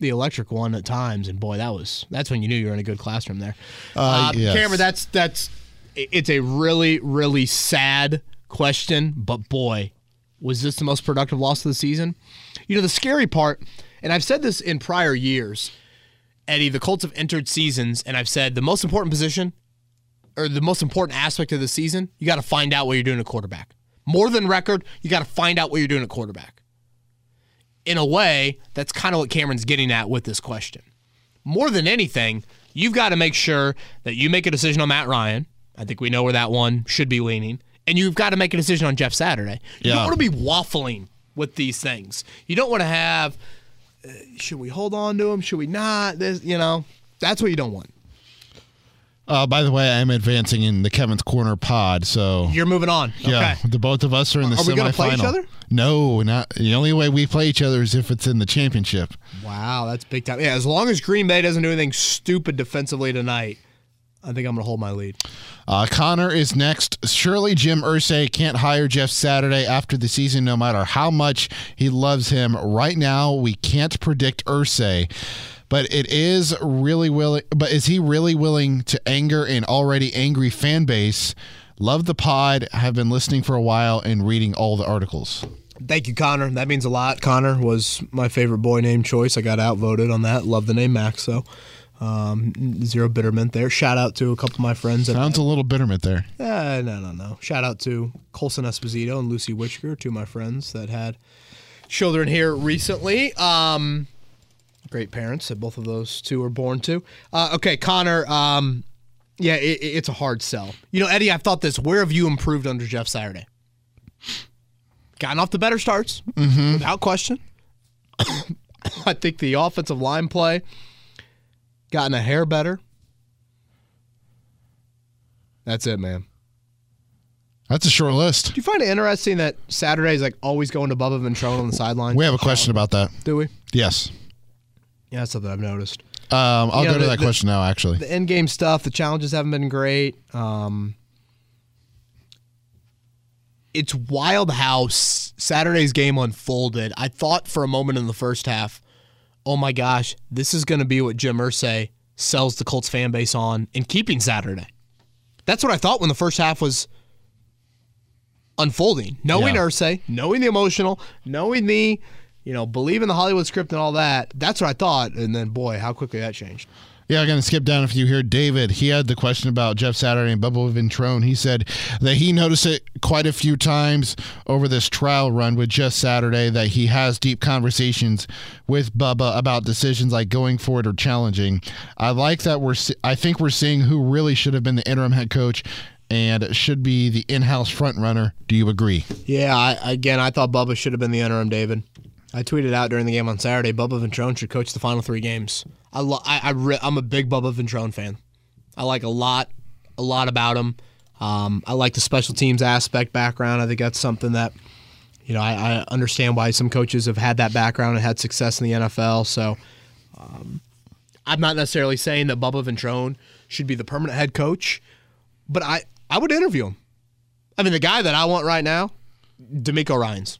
the electric one at times, and boy, that was that's when you knew you were in a good classroom there. Uh, yes. Cameron, that's that's it's a really really sad question, but boy, was this the most productive loss of the season? You know, the scary part, and I've said this in prior years, Eddie, the Colts have entered seasons, and I've said the most important position or the most important aspect of the season, you got to find out what you're doing at quarterback. More than record, you got to find out what you're doing at quarterback. In a way, that's kind of what Cameron's getting at with this question. More than anything, you've got to make sure that you make a decision on Matt Ryan. I think we know where that one should be leaning. And you've got to make a decision on Jeff Saturday. You Yeah. don't want to be waffling with these things. You don't want to have, uh, should we hold on to them? Should we not? This, you know, that's what you don't want. Uh, by the way, I'm advancing in the Kevin's Corner pod, so You're moving on. yeah, Okay. the both of us are in the Are we semifinal. gonna play each other? No, not the only way we play each other is if it's in the championship. Wow, that's big time. Yeah, as long as Green Bay doesn't do anything stupid defensively tonight, I think I'm going to hold my lead. Uh, Connor is next. Surely Jim Irsay can't hire Jeff Saturday after the season, no matter how much he loves him. Right now, we can't predict Irsay, but it is really willing. But is he really willing to anger an already angry fan base? Love the pod. Have been listening for a while and reading all the articles. Thank you, Connor. That means a lot. Connor was my favorite boy name choice. I got outvoted on that. Love the name Max, though. Um, zero bitterment there. Shout out to a couple of my friends. Sounds a little bitterment there. uh, no, no, no. Shout out to Colson Esposito and Lucy Witchker, two of my friends that had children here recently. Um, great parents that both of those two were born to. Uh, okay, Connor. Um, yeah, it, it's a hard sell. You know, Eddie, I've thought this. Where have you improved under Jeff Saturday? Gotten off the better starts, without question. <coughs> I think the offensive line play gotten a hair better. That's it, man. That's a short list. Do you find it interesting that Saturday is like always going to Bubba Ventrone on the sideline? We have a question about that. Do we? Yes. Yeah, that's something I've noticed. Um, I'll You know, go to the- that the- question now. Actually, The end game stuff, the challenges haven't been great. Um, it's wild how Saturday's game unfolded. I thought for a moment in the first half, oh my gosh, this is going to be what Jim Irsay sells the Colts fan base on in keeping Saturday. That's what I thought when the first half was unfolding. Knowing Yeah. Irsay, knowing the emotional, knowing the, you know, believing the Hollywood script and all that. That's what I thought. And then, boy, how quickly that changed. Yeah, I'm going to skip down a few here. David, he had the question about Jeff Saturday and Bubba Ventrone. He said that he noticed it quite a few times over this trial run with Jeff Saturday that he has deep conversations with Bubba about decisions like going for it or challenging. I like that we're, I think we're seeing who really should have been the interim head coach and should be the in-house front runner. Do you agree? Yeah, I, again, I thought Bubba should have been the interim, David. I tweeted out during the game on Saturday, Bubba Ventrone should coach the final three games. I, lo- I, I re- I'm a big Bubba Ventrone fan. I like a lot, a lot about him. Um, I like the special teams aspect background. I think that's something that, you know, I, I understand why some coaches have had that background and had success in the NFL. So, um, I'm not necessarily saying that Bubba Ventrone should be the permanent head coach, but I, I would interview him. I mean, the guy that I want right now, DeMeco Ryans.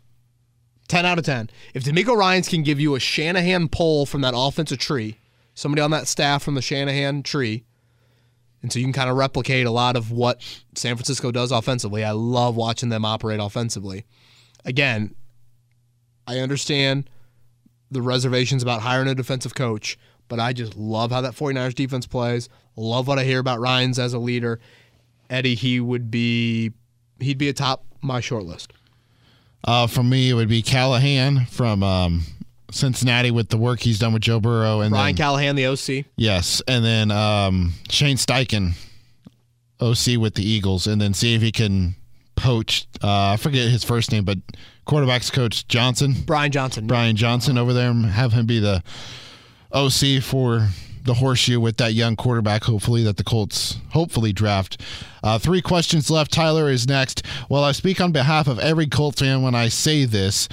10 out of 10. If DeMeco Ryans can give you a Shanahan pull from that offensive tree, somebody on that staff from the Shanahan tree, and so you can kind of replicate a lot of what San Francisco does offensively. I love watching them operate offensively. Again, I understand the reservations about hiring a defensive coach, but I just love how that 49ers defense plays. Love what I hear about Ryans as a leader. Eddie, he would be he'd be atop my short list. Uh, from me, it would be Callahan from um, Cincinnati with the work he's done with Joe Burrow, and Ryan then Callahan, the OC. yes, and then um, Shane Steichen, OC with the Eagles, and then see if he can poach. Uh, I forget his first name, but quarterbacks coach Johnson, Brian Johnson. Brian Johnson over there, and have him be the OC for the horseshoe with that young quarterback, hopefully, that the Colts hopefully draft. Uh, three questions left. Tyler is next. Well, I speak on behalf of every Colts fan when I say this.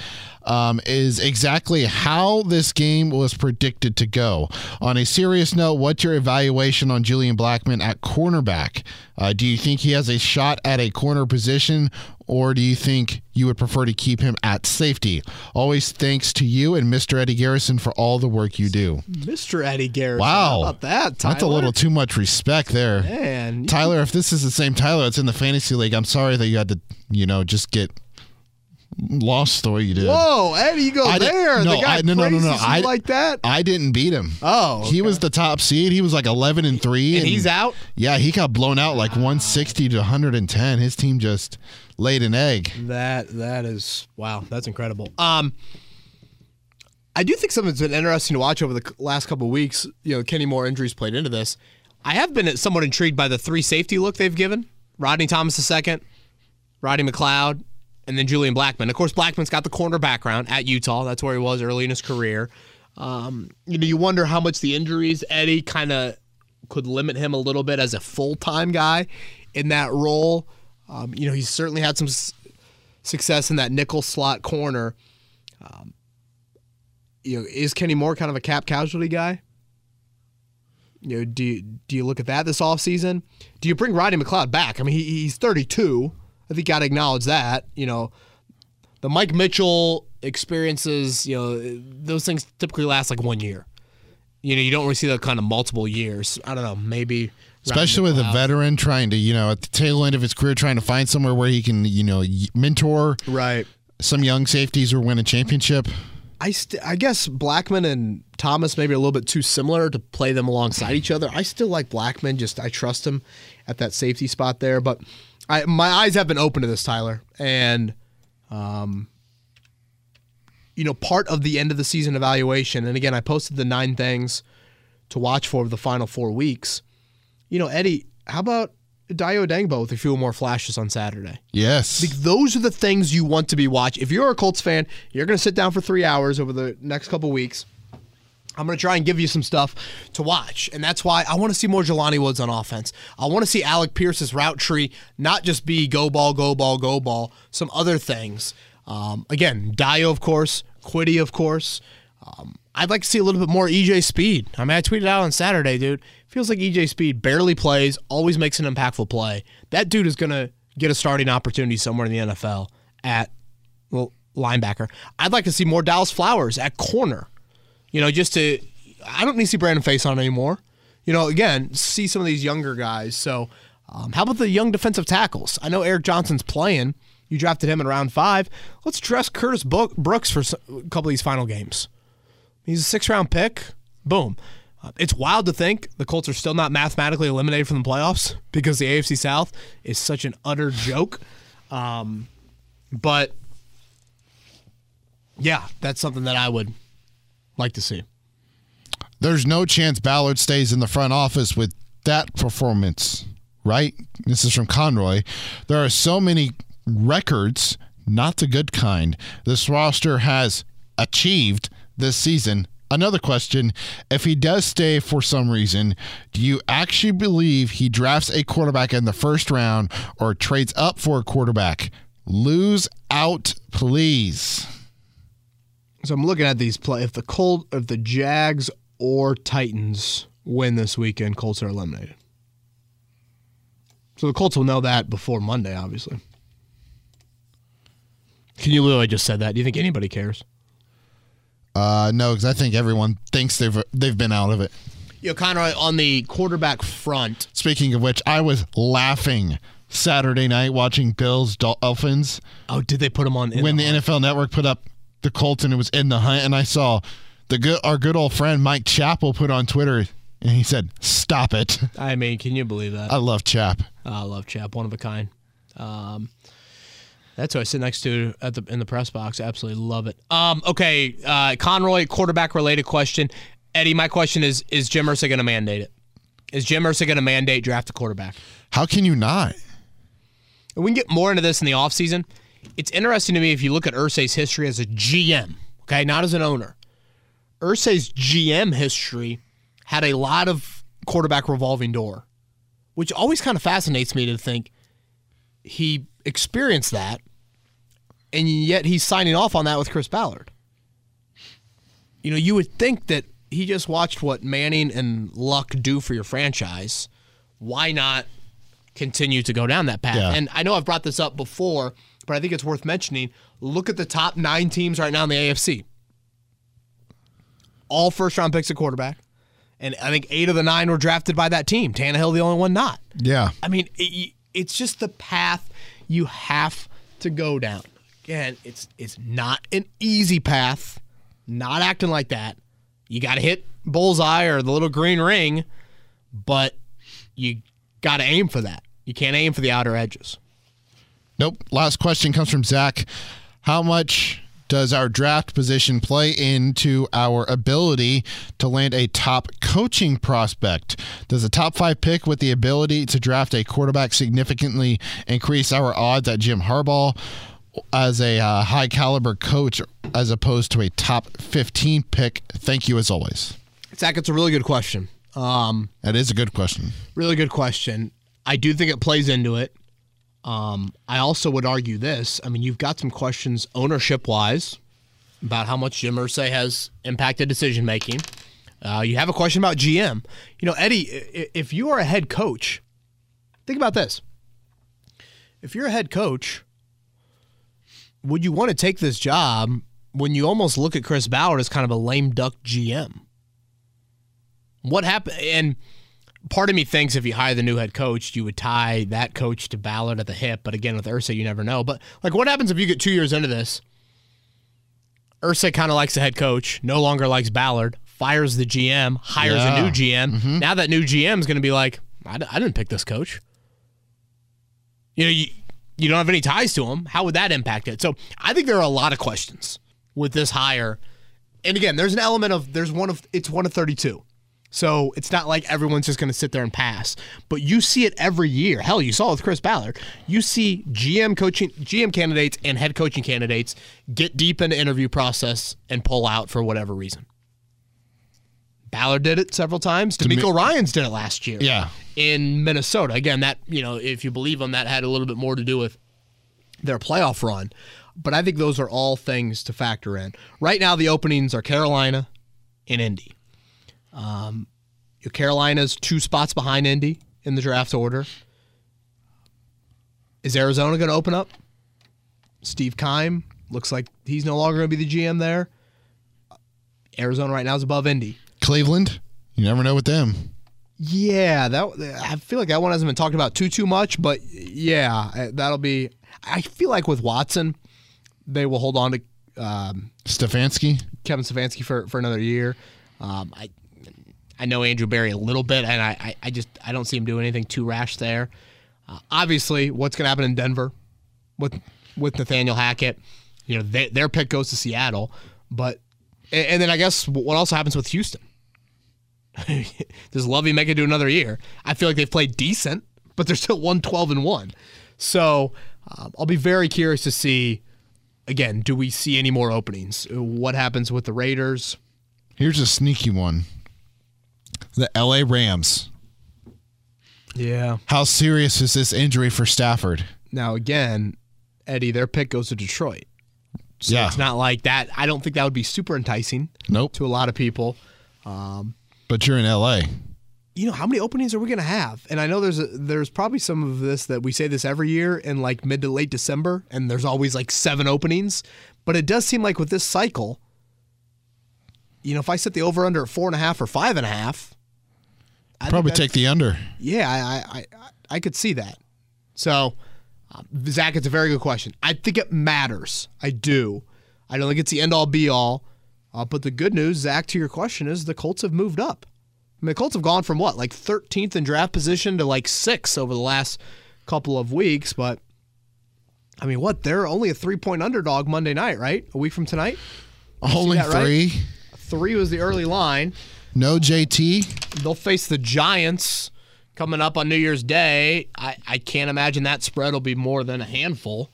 Um, is exactly how this game was predicted to go. On a serious note, what's your evaluation on Julian Blackmon at cornerback? Uh, do you think he has a shot at a corner position, or do you think you would prefer to keep him at safety? Always thanks to you and Mr. Eddie Garrison for all the work you do. Mr. Eddie Garrison. Wow. How about that, Tyler? That's a little too much respect there. Man, Tyler, if this is the same Tyler that's in the fantasy league, I'm sorry that you had to, you know, just get lost the way you did. Whoa, Eddie, you go I there. no, the guy I- no, no, no, no, I- like that. I didn't beat him. Oh, He was the top seed. He was like 11 and 3 and he's out. Yeah, he got blown out like 160 to 110. His team just laid an egg. That that is wow. That's incredible. Um, I do think something that's been interesting to watch over the last couple of weeks. You know, Kenny Moore injuries played into this. I have been somewhat intrigued by the three safety look they've given: Rodney Thomas the second, Rodney McLeod, and then Julian Blackmon. Of course, Blackmon's got the corner background at Utah. That's where he was early in his career. Um, you know, you wonder how much the injuries Eddie kind of could limit him a little bit as a full time guy in that role. Um, you know, he's certainly had some s- success in that nickel slot corner. Um, you know, is Kenny Moore kind of a cap casualty guy? You know, do you, do you look at that this offseason? Do you bring Rodney McLeod back? I mean, he, he's 32. I think you got to acknowledge that. You know, the Mike Mitchell experiences, you know, those things typically last like one year. You know, you don't really see that kind of multiple years. I don't know, maybe. Especially with a veteran trying to, you know, at the tail end of his career, trying to find somewhere where he can, you know, mentor Right. some young safeties or win a championship. I st- I guess Blackmon and Thomas maybe a little bit too similar to play them alongside each other. I still like Blackmon. Just I trust him at that safety spot there. But I my eyes have been open to this, Tyler, and um, you know, part of the end of the season evaluation. And again, I posted the nine things to watch for the final four weeks. You know, Eddie, how about Dayo Odeyingbo with a few more flashes on Saturday? Yes. Like, those are the things you want to be watching. If you're a Colts fan, you're going to sit down for three hours over the next couple weeks. I'm going to try and give you some stuff to watch. And that's why I want to see more Jelani Woods on offense. I want to see Alec Pierce's route tree not just be go ball, go ball, go ball, some other things. Um, again, Dayo, of course, Kwity, of course. Um, I'd like to see a little bit more EJ Speed. I mean, I tweeted out on Saturday, dude. Feels like EJ Speed barely plays, always makes an impactful play. That dude is going to get a starting opportunity somewhere in the NFL at well, linebacker. I'd like to see more Dallas Flowers at corner. You know, just to I don't need to see Brandon Facyson anymore. You know, again, see some of these younger guys. So, um, how about the young defensive tackles? I know Eric Johnson's playing. You drafted him in round five. Let's dress Curtis Brooks for a couple of these final games. He's a six round pick. Boom. Uh, it's wild to think the Colts are still not mathematically eliminated from the playoffs because the AFC South is such an utter joke. Um, but yeah, that's something that I would like to see. There's no chance Ballard stays in the front office with that performance, right? This is from Conroy. There are so many records, not the good kind, this roster has achieved this season. Another question if he does stay for some reason, do you actually believe he drafts a quarterback in the first round or trades up for a quarterback? Lose out, please. So I'm looking at these play. If the Colt, if the Jags or Titans win this weekend, Colts are eliminated. So the Colts will know that before Monday, obviously. Can you literally just said that? Do you think anybody cares? Uh, no, because I think everyone thinks they've they've been out of it. You know, Conroy on the quarterback front. Speaking of which, I was laughing Saturday night watching Bills Dolphins Oh, did they put them on? when the? NFL Network put up the Colts and it was in the hunt, and I saw the good our good old friend Mike Chappell put on Twitter, and he said, "Stop it." I mean, can you believe that? I love Chap. I love Chap, one of a kind. Um, that's who I sit next to at the in the press box. Absolutely love it. Um, okay, uh, Conroy, quarterback related question. Eddie, my question is: Is Jim Irsay going to mandate it? Is Jim Irsay going to mandate draft a quarterback? How can you not? We can get more into this in the offseason. It's interesting to me if you look at Irsay's history as a GM, okay, not as an owner. Irsay's GM history had a lot of quarterback revolving door, which always kind of fascinates me to think he experienced that, and yet he's signing off on that with Chris Ballard. You know, you would think that he just watched what Manning and Luck do for your franchise. Why not continue to go down that path? Yeah. And I know I've brought this up before, but I think it's worth mentioning. Look at the top nine teams right now in the AFC. All first round picks at quarterback. And I think eight of the nine were drafted by that team. Tannehill, the only one not. Yeah. I mean, it, it's just the path you have to go down. Again, it's it's not an easy path. Not acting like that. You got to hit bullseye or the little green ring, but you got to aim for that. You can't aim for the outer edges. Nope. Last question comes from Zach. How much does our draft position play into our ability to land a top coaching prospect? Does a top five pick with the ability to draft a quarterback significantly increase our odds at Jim Harbaugh as a uh, high caliber coach as opposed to a top 15 pick? Thank you as always. Zach, it's a really good question. Um, That is a good question. really good question. I do think it plays into it. Um, I also would argue this. I mean, you've got some questions ownership wise about how much Jim Irsay has impacted decision making. Uh, you have a question about GM. You know, Eddie, if you are a head coach, think about this. If you're a head coach, would you want to take this job when you almost look at Chris Ballard as kind of a lame duck GM? What happened? And part of me thinks if you hire the new head coach, you would tie that coach to Ballard at the hip. But again, with Irsay, you never know. But like, what happens if you get two years into this? Irsay kind of likes the head coach, no longer likes Ballard, fires the GM, hires Yeah. a new GM. Mm-hmm. Now that new GM is going to be like, I, d- I didn't pick this coach. You know, you, you don't have any ties to him. How would that impact it? So I think there are a lot of questions with this hire. And again, there's an element of there's one of it's one of 32. So it's not like everyone's just going to sit there and pass. But you see it every year. Hell, you saw it with Chris Ballard. You see GM coaching GM candidates and head coaching candidates get deep into interview process and pull out for whatever reason. Ballard did it several times. DeMeco Ryans did it last year Yeah. in Minnesota. Again, that you know, if you believe them, that had a little bit more to do with their playoff run. But I think those are all things to factor in. Right now, the openings are Carolina and Indy. Um, Carolina's two spots behind Indy in the draft order. Is Arizona going to open up? Steve Keim looks like he's no longer going to be the GM there. Arizona right now is above Indy. Cleveland, you never know with them. Yeah, that I feel like that one hasn't been talked about too too much, but yeah, that'll be. I feel like with Watson, they will hold on to um, Stefanski, Kevin Stefanski for, for another year. Um, I I know Andrew Berry a little bit, and I, I, I just I don't see him doing anything too rash there. Uh, obviously, what's going to happen in Denver with with Nathaniel Hackett? You know, they, their pick goes to Seattle, but and, and then I guess what also happens with Houston? <laughs> Does Lovie make it to another year? I feel like they've played decent, but they're still one twelve and one. So um, I'll be very curious to see. Again, do we see any more openings? What happens with the Raiders? here's a sneaky one. The LA Rams. Yeah. How serious is this injury for Stafford? Now again, Eddie, their pick goes to Detroit. So Yeah. it's not like that. I don't think that would be super enticing Nope. to a lot of people. Um, but you're in LA. You know, how many openings are we going to have? And I know there's a, there's probably some of this that we say this every year in like mid to late December, and there's always like seven openings. But it does seem like with this cycle, you know, if I set the over under at four and a half or five and a half, I think Probably take the under. Yeah, I, I, I, I could see that. So, uh, Zach, it's a very good question. I think it matters. I do. I don't think it's the end all be all. Uh, but the good news, Zach, to your question, is the Colts have moved up. I mean, the Colts have gone from what, like 13th in draft position to like six over the last couple of weeks. But I mean, what? They're only a three point underdog Monday night, right? A week from tonight. Only that right? Three. Was the early line. No JT. They'll face the Giants coming up on New Year's Day. I, I can't imagine that spread will be more than a handful.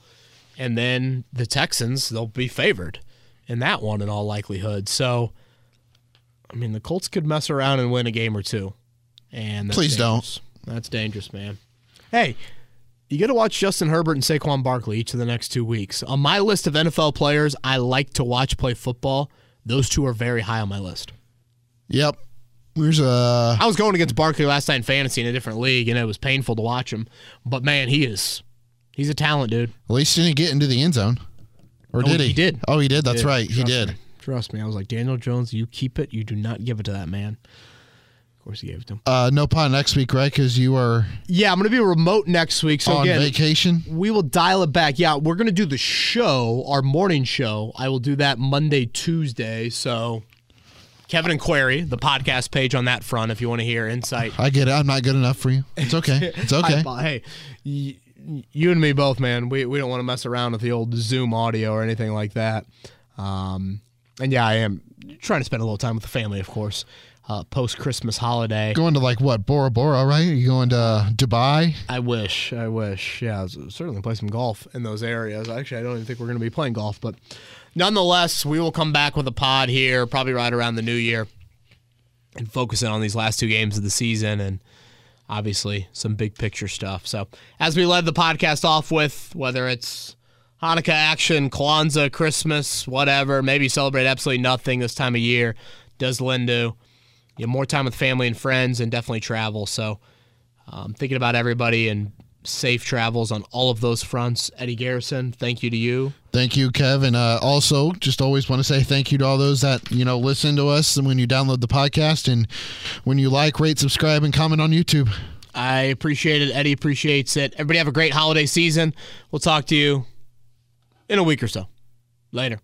And then the Texans, they'll be favored in that one in all likelihood. So, I mean, the Colts could mess around and win a game or two. And Please don't. That's dangerous, man. Hey, you got to watch Justin Herbert and Saquon Barkley each of the next two weeks. On my list of NFL players I like to watch play football, those two are very high on my list. Yep. Here's a I was going against Barkley last night in fantasy in a different league, and it was painful to watch him. But man, he is. He's a talent, dude. at least he didn't get into the end zone. Or did he? he did. Oh, he did. That's Did. right. He did. me. Trust me. I was like, Daniel Jones, you keep it. You do not give it to that man. Of course, he gave it to him. Uh, no pod next week, right? Because you are Yeah, I'm going to be remote next week. So on again, vacation. we will dial it back. Yeah, we're going to do the show, our morning show. I will do that Monday, Tuesday. So Kevin and Query, the podcast page on that front, if you want to hear insight I get it. I'm not good enough for you. It's okay. <laughs> It's okay. Hi, hey, y- you and me both, man. We we don't want to mess around with the old Zoom audio or anything like that. Um, and yeah, I am trying to spend a little time with the family, of course. Uh, Post Christmas holiday. Going to like what Bora Bora, right? Are you going to Dubai? I wish, I wish. Yeah, certainly play some golf in those areas. Actually, I don't even think we're going to be playing golf, but nonetheless, we will come back with a pod here, probably right around the new year, and focus in on these last two games of the season and obviously some big picture stuff. So, as we led the podcast off with, whether it's Hanukkah action, Kwanzaa, Christmas, whatever, maybe celebrate absolutely nothing this time of year, does Lynn do? You have more time with family and friends and definitely travel. So, um, thinking about everybody and safe travels on all of those fronts. Eddie Garrison, thank you to you. Thank you, Kev. And uh, also, just always want to say thank you to all those that, you know, listen to us and when you download the podcast and when you like, rate, subscribe, and comment on YouTube. I appreciate it. Eddie appreciates it. Everybody have a great holiday season. We'll talk to you in a week or so. Later.